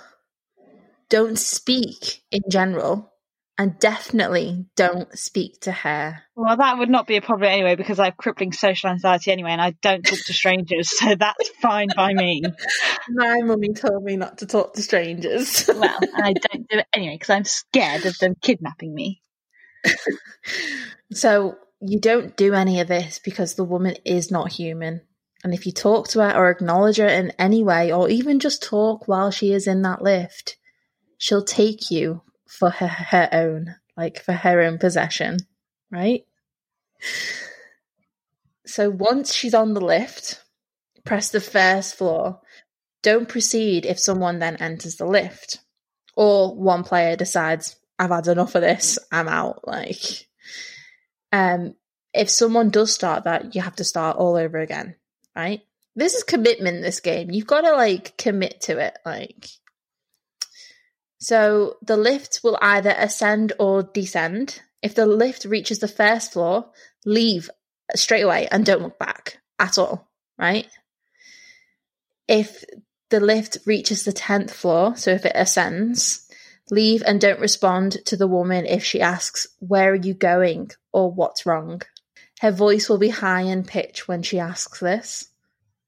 don't speak in general, and definitely don't speak to her. Well, that would not be a problem anyway because I have crippling social anxiety anyway, and I don't talk to strangers, so that's fine by me. My mummy told me not to talk to strangers. Well, and I don't do it anyway because I'm scared of them kidnapping me. So you don't do any of this because the woman is not human. And if you talk to her or acknowledge her in any way, or even just talk while she is in that lift, she'll take you for her, her own, like for her own possession, right? So once she's on the lift, press the first floor. Don't proceed if someone then enters the lift. Or one player decides, I've had enough of this, I'm out. Like, um, if someone does start that, you have to start all over again, right? This is commitment. This game, you've got to like commit to it. Like, so the lift will either ascend or descend. If the lift reaches the first floor, leave straight away and don't look back at all, right? If the lift reaches the 10th floor, so if it ascends, leave and don't respond to the woman if she asks, Where are you going or what's wrong? Her voice will be high in pitch when she asks this.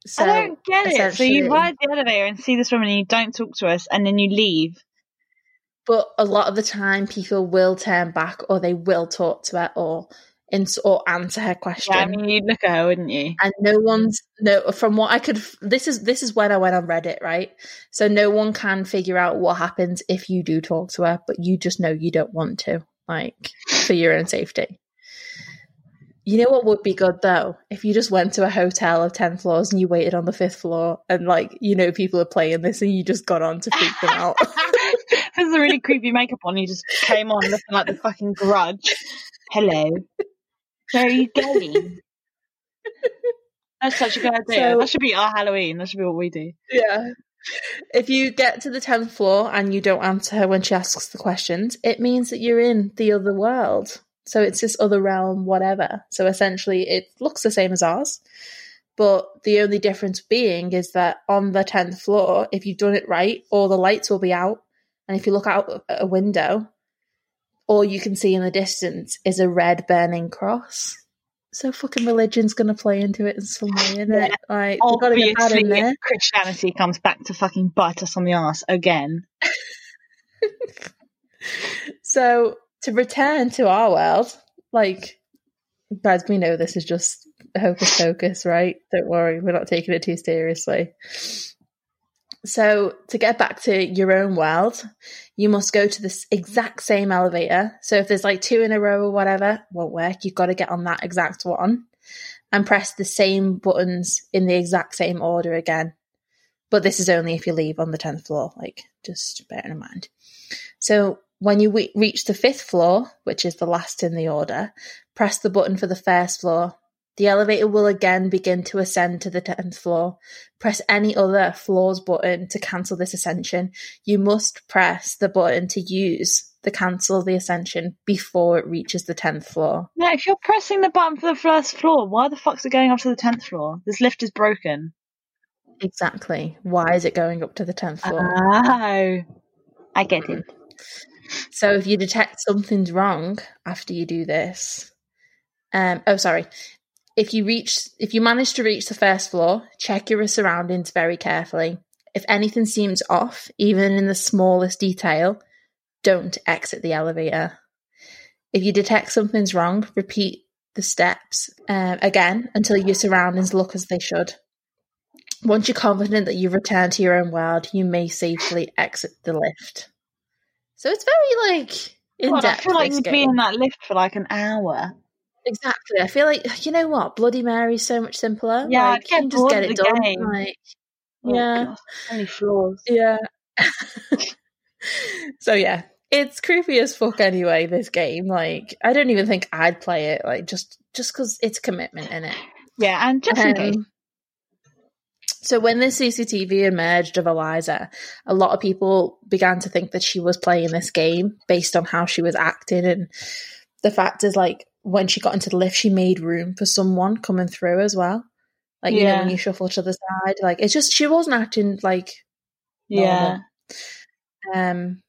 So, I don't get it. So you ride the elevator and see this woman and you don't talk to us, and then you leave. But a lot of the time, people will turn back or they will talk to her or or answer her question. Yeah, I mean, you'd look at her, wouldn't you? and no one's no from what i could this is this is when i went on reddit right so no one can figure out what happens if you do talk to her but you just know you don't want to like for your own safety you know what would be good though if you just went to a hotel of 10 floors and you waited on the fifth floor and like you know people are playing this and you just got on to freak them out There's a really creepy makeup on. You just came on looking like the fucking grudge. Hello. Where are you going? That's such a good idea. So- that should be our Halloween. That should be what we do. Yeah. If you get to the 10th floor and you don't answer her when she asks the questions, it means that you're in the other world. So it's this other realm, whatever. So essentially, it looks the same as ours. But the only difference being is that on the 10th floor, if you've done it right, all the lights will be out. And if you look out a window, all you can see in the distance is a red burning cross. So fucking religion's going to play into it in some way, isn't it? Like, we've got to get Obviously. Christianity comes back to fucking bite us on the ass again. So to return to our world, like guys, we know this is just hocus pocus, right? Don't worry, we're not taking it too seriously. So to get back to your own world, you must go to this exact same elevator. So if there's like two in a row or whatever, won't work. You've got to get on that exact one and press the same buttons in the exact same order again. But this is only if you leave on the 10th floor, like just bear in mind. So when you reach the fifth floor, which is the last in the order, press the button for the first floor. The elevator will again begin to ascend to the 10th floor. Press any other floors button to cancel this ascension. You must press the button to use the cancel the ascension before it reaches the 10th floor. Yeah, if you're pressing the button for the first floor, why the fuck's it going up to the tenth floor? This lift is broken. Exactly. Why is it going up to the 10th floor? Oh, I get it. So if you detect something's wrong after you do this, um, oh sorry, if you reach, if you manage to reach the first floor, check your surroundings very carefully. If anything seems off, even in the smallest detail, don't exit the elevator. If you detect something's wrong, repeat the steps um, again until your surroundings look as they should. Once you're confident that you've returned to your own world, you may safely exit the lift. So it's very like in God, I feel like you'd be in that lift for like an hour. Exactly. I feel like you know what, Bloody Mary's so much simpler. Yeah, like, I you can just get it done. game. Like, Oh, yeah, God, so many floors. yeah. so yeah, it's creepy as fuck. Anyway, this game, like, I don't even think I'd play it. Like, just just because it's commitment in it. Yeah, and just in case. Um, so when the CCTV emerged of Elisa, a lot of people began to think that she was playing this game based on how she was acting, and the fact is, like, when she got into the lift, she made room for someone coming through as well. Like you know when you shuffle to the side, like it's just she wasn't acting like Yeah. normal. Um,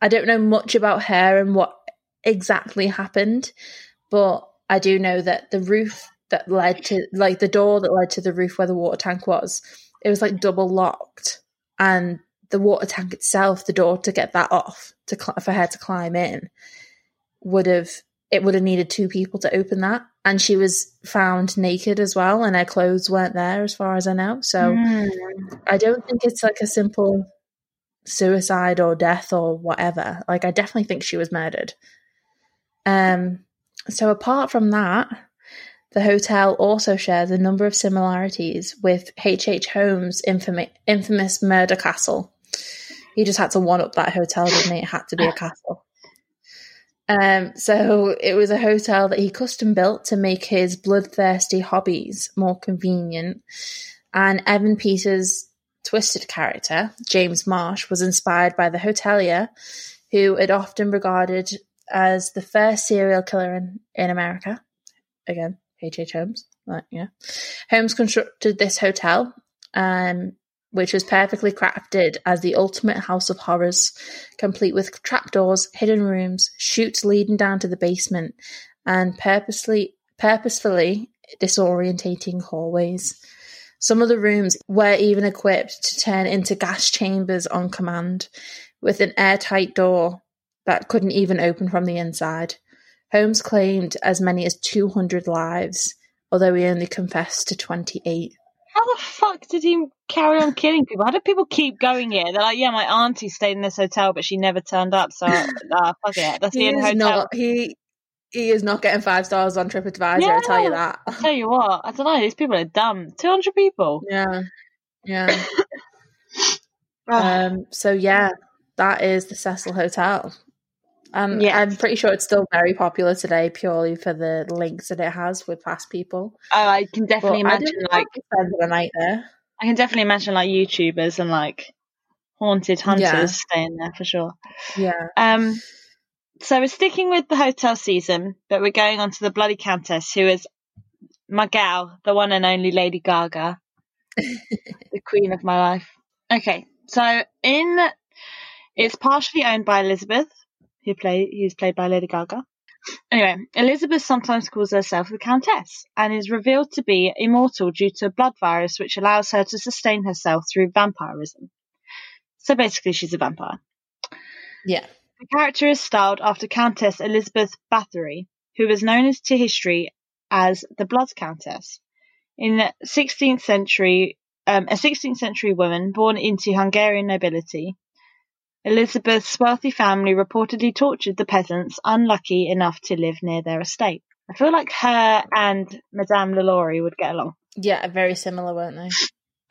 I don't know much about her and what exactly happened, but I do know that the roof that led to, like, the door that led to the roof where the water tank was, it was like double locked, and the water tank itself, the door to get that off to cl- for her to climb in, would have it would have needed two people to open that, and she was found naked as well, and her clothes weren't there, as far as I know. So. Mm. I don't think it's like a simple suicide or death or whatever. Like I definitely think she was murdered. Um so apart from that, the hotel also shares a number of similarities with H.H. H. Holmes' infamous, infamous murder castle. He just had to one up that hotel, didn't he? It had to be a castle. Um, so it was a hotel that he custom built to make his bloodthirsty hobbies more convenient. And Evan Peters' twisted character, James March, was inspired by the hotelier, who had often regarded as the first serial killer in, in America. Again, H.H. Holmes. Like, yeah. Holmes constructed this hotel, um, which was perfectly crafted as the ultimate house of horrors, complete with trapdoors, hidden rooms, chutes leading down to the basement, and purposely purposefully disorientating hallways. Some of the rooms were even equipped to turn into gas chambers on command, with an airtight door that couldn't even open from the inside. Holmes claimed as many as 200 lives, although he only confessed to 28. How the fuck did he carry on killing people? How did people keep going here? They're like, yeah, my auntie stayed in this hotel, but she never turned up, so uh, fuck it. That's the He end is hotel. not he he is not getting five stars on TripAdvisor, I tell you that. I tell you what, I don't know. These people are dumb. Two hundred people. Yeah. Yeah. Ah, Um so yeah, that is the Cecil Hotel. Um, Yes. I'm pretty sure it's still very popular today, purely for the links that it has with past people. oh, I can definitely I imagine like spend the night there. I can definitely imagine like YouTubers and like haunted hunters Yeah. staying there for sure. Yeah. Um, so we're sticking with the hotel season, but we're going on to the Bloody Countess, who is my gal, the one and only Lady Gaga, the queen of my life. Okay, so in it's partially owned by Elizabeth, who play who's played by Lady Gaga. Anyway, Elizabeth sometimes calls herself the Countess and is revealed to be immortal due to a blood virus which allows her to sustain herself through vampirism. So basically, she's a vampire. Yeah. The character is styled after Countess Elizabeth Bathory, who was known as to history as the Blood Countess. In the 16th century, um, a 16th century woman born into Hungarian nobility, Elizabeth's wealthy family reportedly tortured the peasants unlucky enough to live near their estate. I feel like her and Madame Lalaurie would get along. Yeah, very similar, weren't they?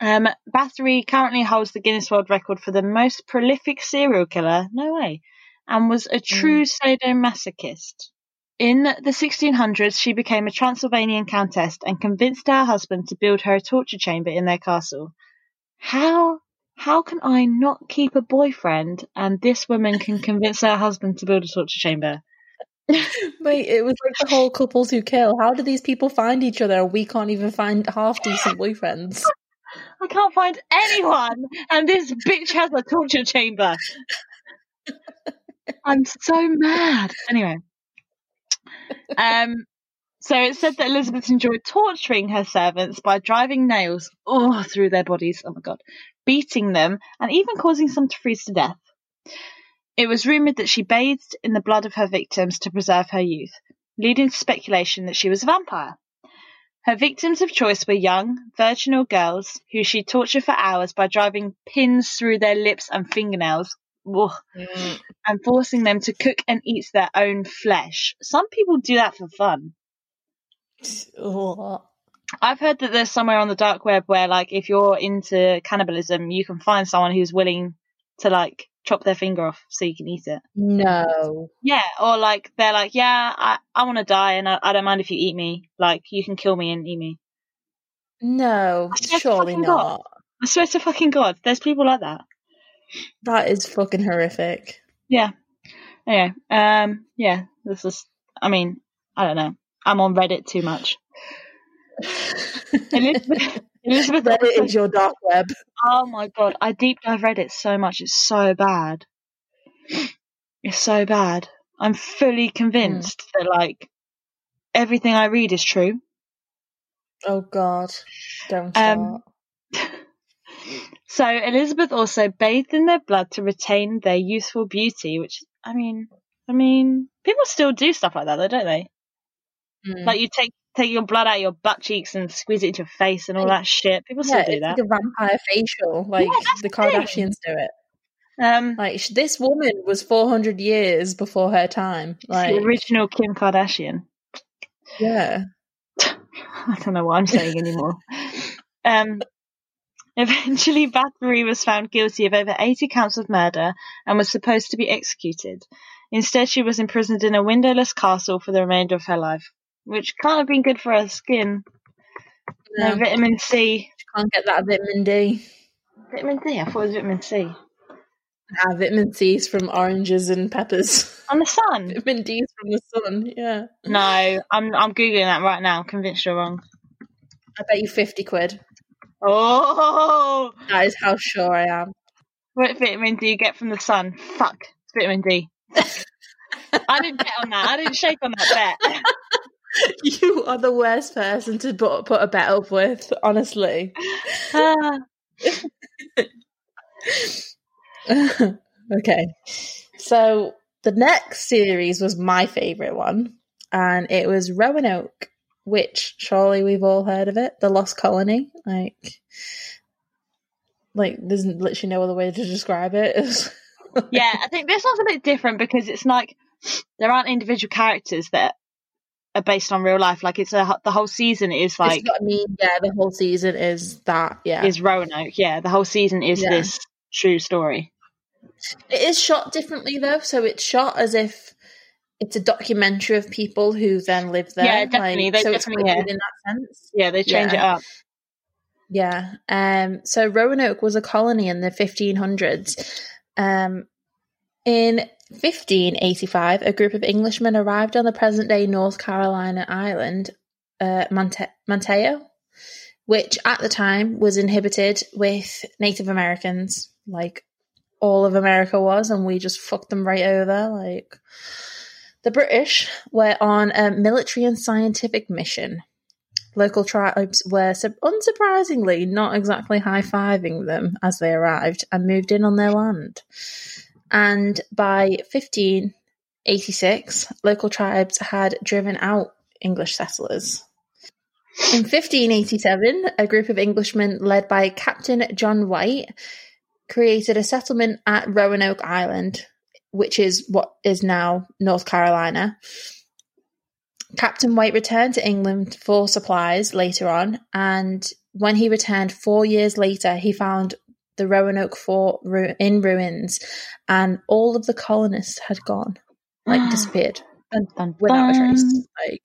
Um, Bathory currently holds the Guinness World Record for the most prolific serial killer. No way. and was a true sadomasochist. In the 1600s, she became a Transylvanian countess and convinced her husband to build her a torture chamber in their castle. How how can I not keep a boyfriend and this woman can convince her husband to build a torture chamber? Mate, it was like the whole couples who kill. How do these people find each other? We can't even find half decent boyfriends. I can't find anyone, and this bitch has a torture chamber. I'm so mad. Anyway, um, so it said that Elizabeth enjoyed torturing her servants by driving nails oh, through their bodies. Oh my god, beating them, and even causing some to freeze to death. It was rumoured that she bathed in the blood of her victims to preserve her youth, leading to speculation that she was a vampire. Her victims of choice were young, virginal girls who she tortured for hours by driving pins through their lips and fingernails Mm. and forcing them to cook and eat their own flesh. Some people do that for fun. I've heard that there's somewhere on the dark web where, like, if you're into cannibalism, you can find someone who's willing to, like, chop their finger off so you can eat it. No. Yeah, or like they're like, yeah, I, I want to die and I, I don't mind if you eat me. Like, you can kill me and eat me. No, I swear to surely fucking God. not. I swear to fucking God, there's people like that. That is fucking horrific. Yeah. Anyway, um, yeah, this is, I mean, I don't know. I'm on Reddit too much. Elizabeth, Elizabeth Reddit is your dark web. Oh my god, I deep dive Reddit so much. It's so bad. It's so bad. I'm fully convinced that like everything I read is true. Oh God, don't Um. So Elizabeth also bathed in their blood to retain their youthful beauty, which I mean, I mean, people still do stuff like that, though, don't they? Mm. Like you take take your blood out of your butt cheeks and squeeze it into your face and all that shit. People yeah, still do that. like a vampire facial. Like that's the. Kardashians do it. Um, Like this woman was 400 years before her time. Like the original Kim Kardashian. yeah. I don't know what I'm saying anymore. um, eventually, Bathory was found guilty of over 80 counts of murder and was supposed to be executed. Instead, she was imprisoned in a windowless castle for the remainder of her life, which can't have been good for her skin. No No, vitamin C. can't get that vitamin D. Vitamin D? I thought it was vitamin C. Ah, vitamin C is from oranges and peppers. On the sun? vitamin D is from the sun. Yeah. No, I'm I'm googling that right now. I'm convinced you're wrong. I bet you 50 quid. Oh, That is how sure I am. what vitamin do you get from the sun? Fuck, it's vitamin D. I didn't bet on that. I didn't shake on that bet. You are the worst person to put, put a bet up with, honestly. Ah, okay. So the next series was my favourite one, and it was Roanoke, which surely we've all heard of it, the Lost Colony. Like, like there's literally no other way to describe it. yeah, I think this one's a bit different because it's like there aren't individual characters that are based on real life. Like it's a the whole season is like It's I mean. Yeah, the whole season is that. Yeah, is Roanoke. Yeah, the whole season is Yeah. this true story. It is shot differently though, so it's shot as if it's a documentary of people who then live there. Yeah, definitely. Like, They so definitely- quite yeah. in that sense. Yeah, they change Yeah. it up. Yeah. Um. So Roanoke was a colony in the 1500s. Um. In 1585, a group of Englishmen arrived on the present-day North Carolina island, uh, Monte- Manteo, which at the time was inhabited with Native Americans, like all of America was, and we just fucked them right over. Like the British were on a military and scientific mission. Local tribes were unsurprisingly not exactly high fiving them as they arrived and moved in on their land. And by 1586, local tribes had driven out English settlers. In 1587, a group of Englishmen led by Captain John White created a settlement at Roanoke Island, which is what is now North Carolina. Captain White returned to England for supplies later on, and when he returned four years later, he found the Roanoke Fort ru- in ruins, and all of the colonists had gone, like disappeared Dun, dun, without a trace. Like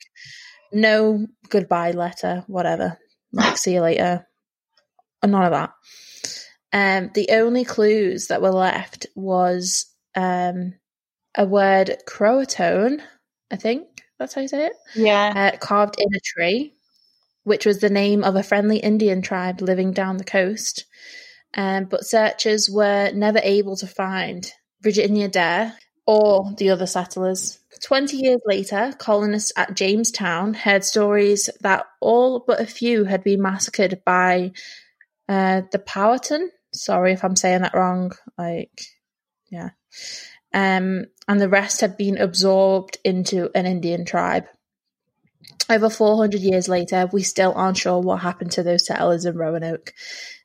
no goodbye letter, whatever. Like see you later. None of that. Um, the only clues that were left was um, a word Croatoan, I think that's how you say it, Yeah. uh, carved in a tree, which was the name of a friendly Indian tribe living down the coast. Um, but searchers were never able to find Virginia Dare or the other settlers. 20 years later, colonists at Jamestown heard stories that all but a few had been massacred by uh, the Powhatan. Sorry if I'm saying that wrong. Like, yeah. Um, and the rest had been absorbed into an Indian tribe. Over 400 years later, we still aren't sure what happened to those settlers in Roanoke.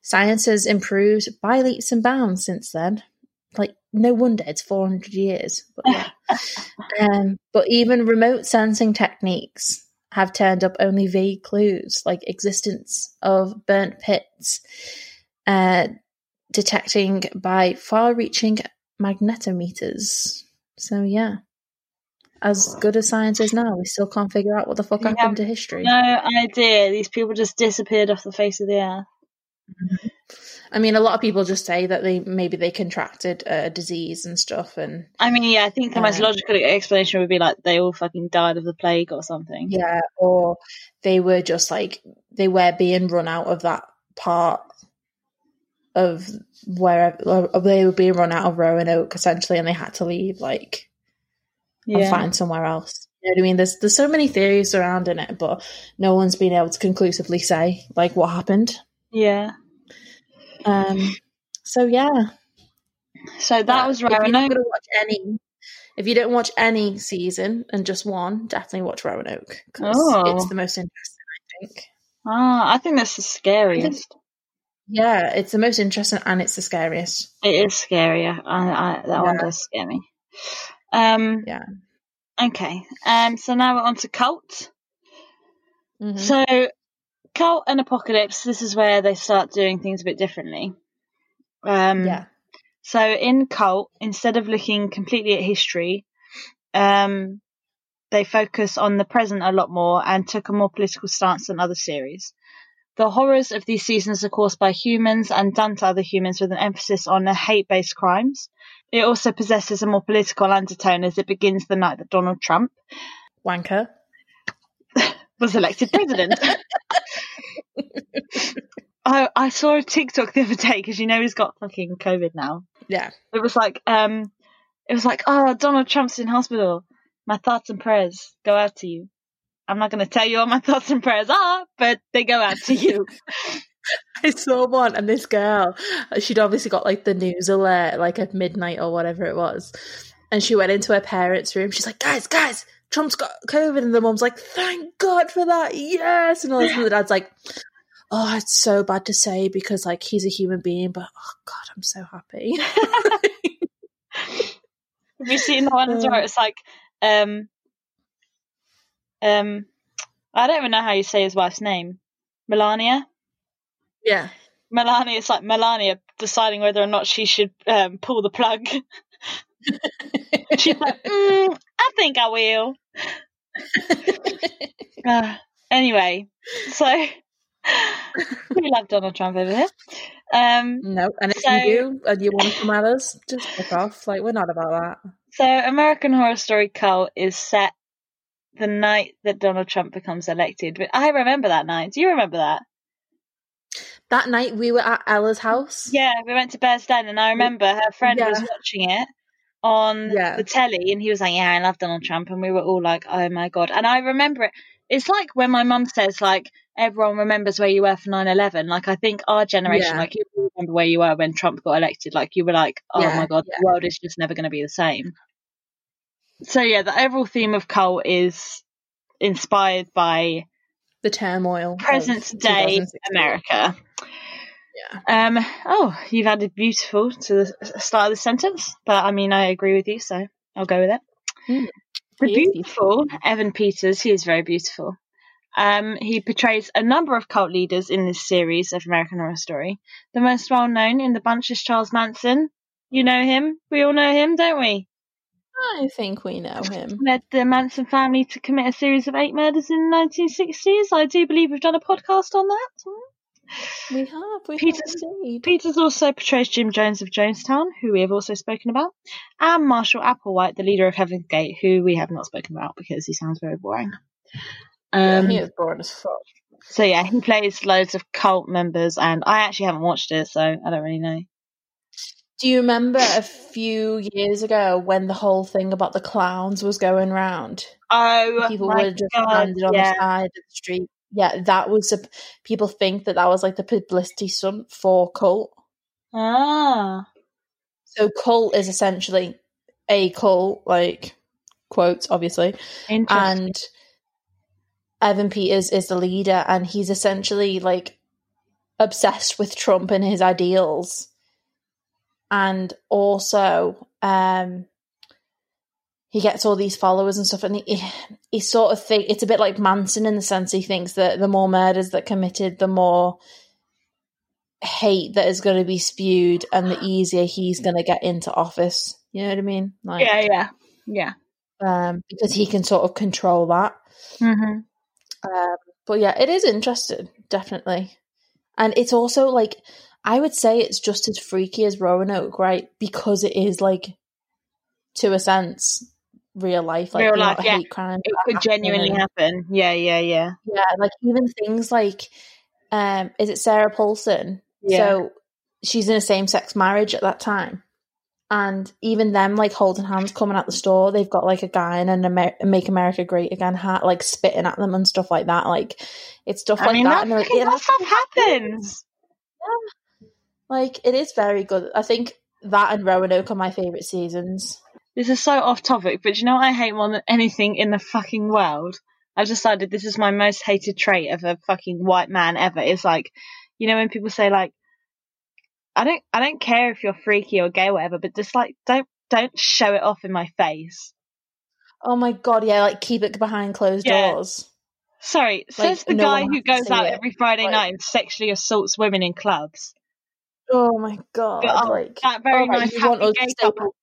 Science has improved by leaps and bounds since then. Like, no wonder it's 400 years. But, yeah. um, but even remote sensing techniques have turned up only vague clues, like existence of burnt pits, uh, detecting by far-reaching magnetometers. So yeah, as good as science is now, we still can't figure out what the fuck We happened to history. No idea. These people just disappeared off the face of the earth. Mm-hmm. I mean, a lot of people just say that they maybe they contracted a disease and stuff, and I mean, yeah, I think the most logical explanation would be like they all fucking died of the plague or something. yeah, or they were just like they were being run out of that part of wherever or they were being run out of Roanoke essentially, and they had to leave like and find somewhere else. You know what I mean? There's there's so many theories surrounding it, but no one's been able to conclusively say like what happened. Yeah. Um, so yeah, So that was If you're not Roanoke. gonna watch any, if you don't watch any season and just one, definitely watch Roanoke because Oh. it's the most interesting. I think. Ah, I think that's the scariest. Yeah, it's the most interesting and it's the scariest. It is scarier. I, I, that one does scare me. Um, Yeah. Okay. Um. So now we're on to cult. Mhm. So, cult and apocalypse. This is where they start doing things a bit differently. Um, yeah, So in cult, instead of looking completely at history, um, they focus on the present a lot more and took a more political stance than other series. The horrors of these seasons are caused by humans and done to other humans with an emphasis on the hate-based crimes. It also possesses a more political undertone as it begins the night that Donald Trump wanker. was elected president. I, I saw a TikTok the other day because you know he's got fucking COVID now. Yeah, It was like, um, it was like, oh, Donald Trump's in hospital. My thoughts and prayers go out to you. I'm not going to tell you what my thoughts and prayers are, but they go out to you. I saw one, and this girl, she'd obviously got like the news alert, like at midnight or whatever it was, and she went into her parents' room. She's like, "Guys, guys, Trump's got COVID," and the mom's like, "Thank God for that, yes!" And all this, and the dad's like, "Oh, it's so bad to say because like he's a human being, but oh God, I'm so happy." Have you seen the one as well? It's like, um, um, I don't even know how you say his wife's name. Melania? yeah, Melania, it's like Melania deciding whether or not she should um, pull the plug. She's like, mm, I think I will. Uh, anyway, so we love Donald Trump over here. Um, no, and if So- you do and you want to come at us, just fuck off. Like we're not about that. so American Horror Story Cult is set the night that Donald Trump becomes elected. But I remember that night. Do you remember that? That night we were at Ella's house. Yeah, we went to Bears Den, and I remember her friend Yeah. was watching it on Yeah. the telly, and he was like, "Yeah, I love Donald Trump," and we were all like, "Oh my god!" And I remember it. It's like when my mum says, like, everyone remembers where you were for 9-11. Like, I think our generation, Yeah. like, you remember where you were when Trump got elected. Like, you were like, "Oh Yeah, my god, the world is just never going to be the same." So yeah, the overall theme of cult is inspired by The turmoil. present day America. Yeah. Um. Oh, you've added beautiful to the start of the sentence, but I mean, I agree with you, so I'll go with it. Mm. The He is beautiful Evan Peters, he is very beautiful. Um, he portrays a number of cult leaders in this series of American Horror Story. The most well known in the bunch is Charles Manson. You know him. We all know him, don't we? I think we know him. Led the Manson family to commit a series of eight murders in the 1960s. I do believe we've done a podcast on that. We have. We Peter's- have. Peters also portrays Jim Jones of Jonestown, who we have also spoken about, and Marshall Applewhite, the leader of Heaven's Gate, who we have not spoken about because he sounds very boring. Um, he is boring as fuck. So yeah, he plays loads of cult members, and I actually haven't watched it, so I don't really know. Do you remember a few years ago when the whole thing about the clowns was going round? Oh, People my were just God, landed on yeah. the side of the street. Yeah, that was a, people think that that was like the publicity stunt for cult. Ah, So cult is essentially a cult, like quotes, obviously, and Evan Peters is the leader, and he's essentially like obsessed with Trump and his ideals, and also um, he gets all these followers and stuff, and he, he sort of think it's a bit like Manson in the sense he thinks that the more murders that committed, the more hate that is going to be spewed, and the easier he's going to get into office. You know what I mean? Like, yeah, yeah, yeah. um, because he can sort of control that. hmm Um, but yeah, it is interesting, definitely. And it's also like I would say it's just as freaky as Roanoke, right? Because it is like to a sense real life, like Real life, yeah. hate crime. It could genuinely happen. Yeah, yeah, yeah. Yeah, like even things like um is it Sarah Paulson? Yeah. So she's in a same sex marriage at that time. And even them like holding hands coming out the store, they've got like a guy in an Amer- Make America Great Again hat, like spitting at them and stuff like that. Like it's stuff I like mean, that. that, And like, "Yeah, that stuff happens. Like it is very good. I think that and Roanoke are my favourite seasons. This is so off topic, but you know what I hate more than anything in the fucking world? I've decided this is my most hated trait of a fucking white man ever. It's like, you know, when people say like, I don't, I don't care if you're freaky or gay or whatever, but just like, don't, don't show it off in my face. Oh my god, yeah, like keep it behind closed Yeah. doors. Sorry, says the no guy who goes out it. every Friday Like- night and sexually assaults women in clubs. Oh my god, But, oh, like that very alright, nice happy gay couple.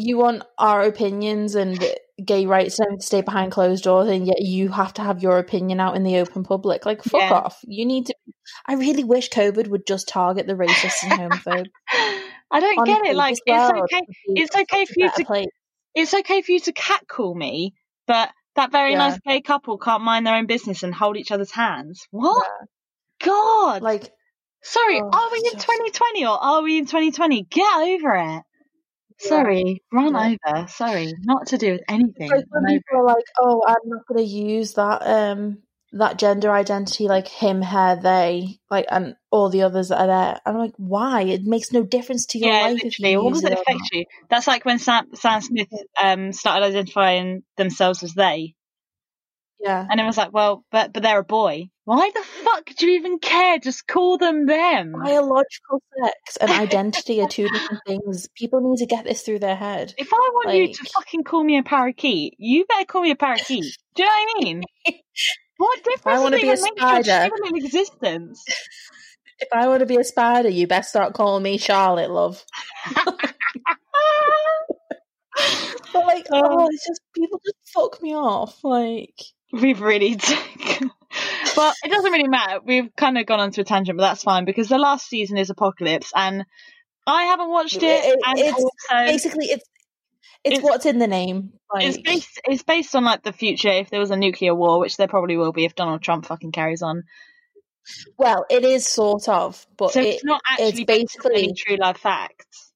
You want our opinions and gay rights to stay behind closed doors and yet you have to have your opinion out in the open public like fuck Yeah. off you need to i really wish covid would just target the racists and homophobes I don't get it. Like, it's world okay. It's okay for you to place. it's okay for you to catcall me, but that very Yeah. nice gay couple can't mind their own business and hold each other's hands. What? God. like Sorry, Oh, are we in just- 2020 or are we in 2020? Get over it. Sorry, run Yeah. over. Sorry, not to do with anything. like when people are like oh i'm not going to use that um that gender identity like him her they like and all the others that are there i'm like why it makes no difference to your Yeah, life if literally. you What use does it it affect you? That's like when Sam, Sam Smith um, started identifying themselves as they, yeah and it was like, well, but but they're a boy. Why the fuck do you even care? Just call them them. biological sex and identity are two different things. People need to get this through their head. If I want you to fucking call me a parakeet, you better call me a parakeet. Do you know what I mean? What difference I does wanna be a make spider- human existence? If I want to be a spider, you best start calling me Charlotte, love. But like, oh. oh, it's just people just fuck me off. Like, We've really. Well, it doesn't really matter. We've kind of gone onto a tangent, but that's fine because the last season is Apocalypse, and I haven't watched it. It- and it's also, basically, it's it's, It's- what's in the name. Like, it's based. It's based on like the future if there was a nuclear war, which there probably will be if Donald Trump fucking carries on. well, it is sort of, but So it, it's not actually it's based on any basically true life facts.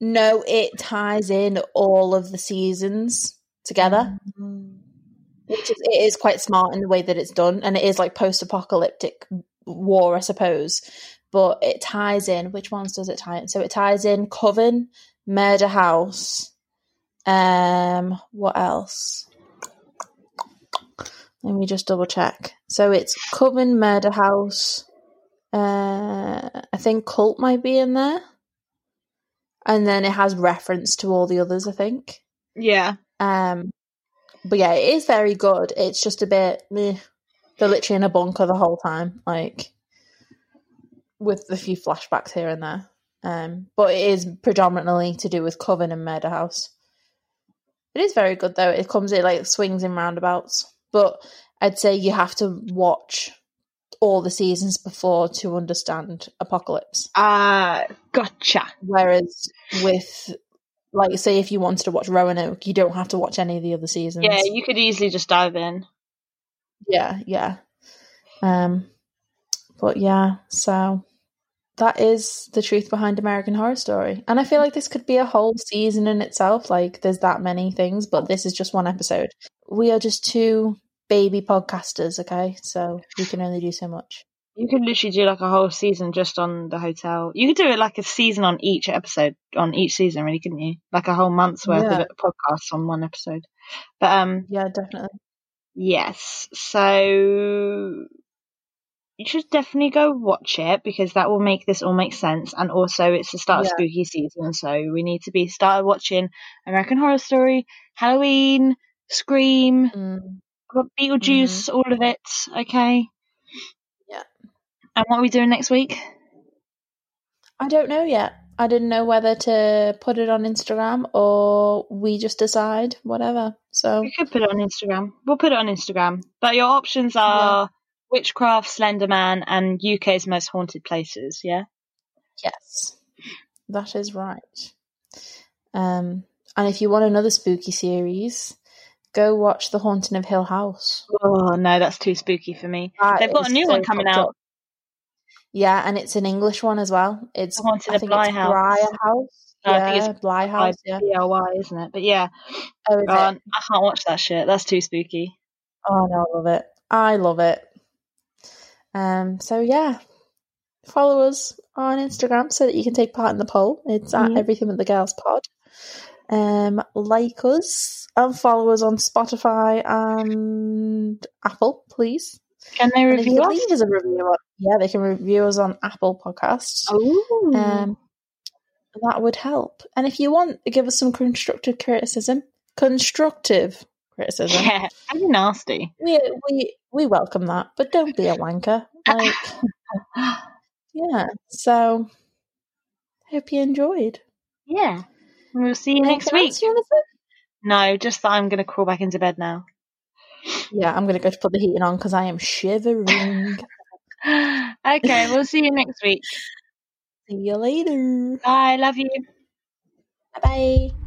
no, it ties in all of the seasons together. Mm. Which is it is quite smart in the way that it's done, and it is like post-apocalyptic war, I suppose. But it ties in. Which ones does it tie in? So it ties in Coven, Murder House. Um, what else? Let me just double check. So it's Coven, Murder House. Uh, I think Cult might be in there, and then it has reference to all the others. I think. Yeah. Um, but yeah, it is very good. It's just a bit meh. They're literally in a bunker the whole time, like with a few flashbacks here and there. Um, but it is predominantly to do with Coven and Murder House. It is very good though. It comes in like swings and roundabouts. But I'd say you have to watch all the seasons before to understand Apocalypse. Ah, gotcha. Whereas with like say if you wanted to watch Roanoke, you don't have to watch any of the other seasons. Yeah, you could easily just dive in. Yeah, yeah. Um but yeah, so that is the truth behind American Horror Story. And I feel like this could be a whole season in itself. Like there's that many things, but this is just one episode. We are just two baby podcasters, okay? So we can only do so much. You could literally do like a whole season just on the hotel. You could do it like a season on each episode, on each season, really, couldn't you? Like a whole month's worth Yeah. of podcasts on one episode. But um, Yeah, definitely. yes. So you should definitely go watch it because that will make this all make sense. And also, it's the start of spooky season, so we need to be started watching American Horror Story, Halloween, Scream, Mm. Beetlejuice, all of it. Okay. Yeah. And what are we doing next week? I don't know yet. I didn't know whether to put it on Instagram or we just decide, whatever. So We could put it on Instagram. We'll put it on Instagram. But your options are Witchcraft, Slender Man, and UK's most haunted places. Yeah. yes, that is right. Um, and if you want another spooky series, go watch The Haunting of Hill House. Oh no, that's too spooky for me. That They've got a new so one coming out. up. Yeah, and it's an English one as well. It's Haunted I think Bly it's House. Briar House. No, I yeah, think it's Bly House. Yeah. BLY, isn't it? But yeah, Oh, is oh, it? I can't watch that shit. That's too spooky. Oh no, I love it. I love it. Um, so yeah, follow us on Instagram so that you can take part in the poll. It's at Mhm. Everything with the Girls Pod. Um, like us and follow us on Spotify and Apple, please. Can they And if you review us? leave us a review, on, yeah, they can review us on Apple Podcasts. Oh, Um, that would help. And if you want, to give us some constructive criticism. Constructive criticism. yeah, I'm nasty. we we we welcome that, but don't be a wanker. Like, yeah. So, hope you enjoyed. yeah, we'll see you next week. you? No, just that I'm gonna crawl back into bed now. Yeah, I'm gonna go to put the heating on because I am shivering. okay, we'll see you next week. See you later. Bye. Love you. Bye bye.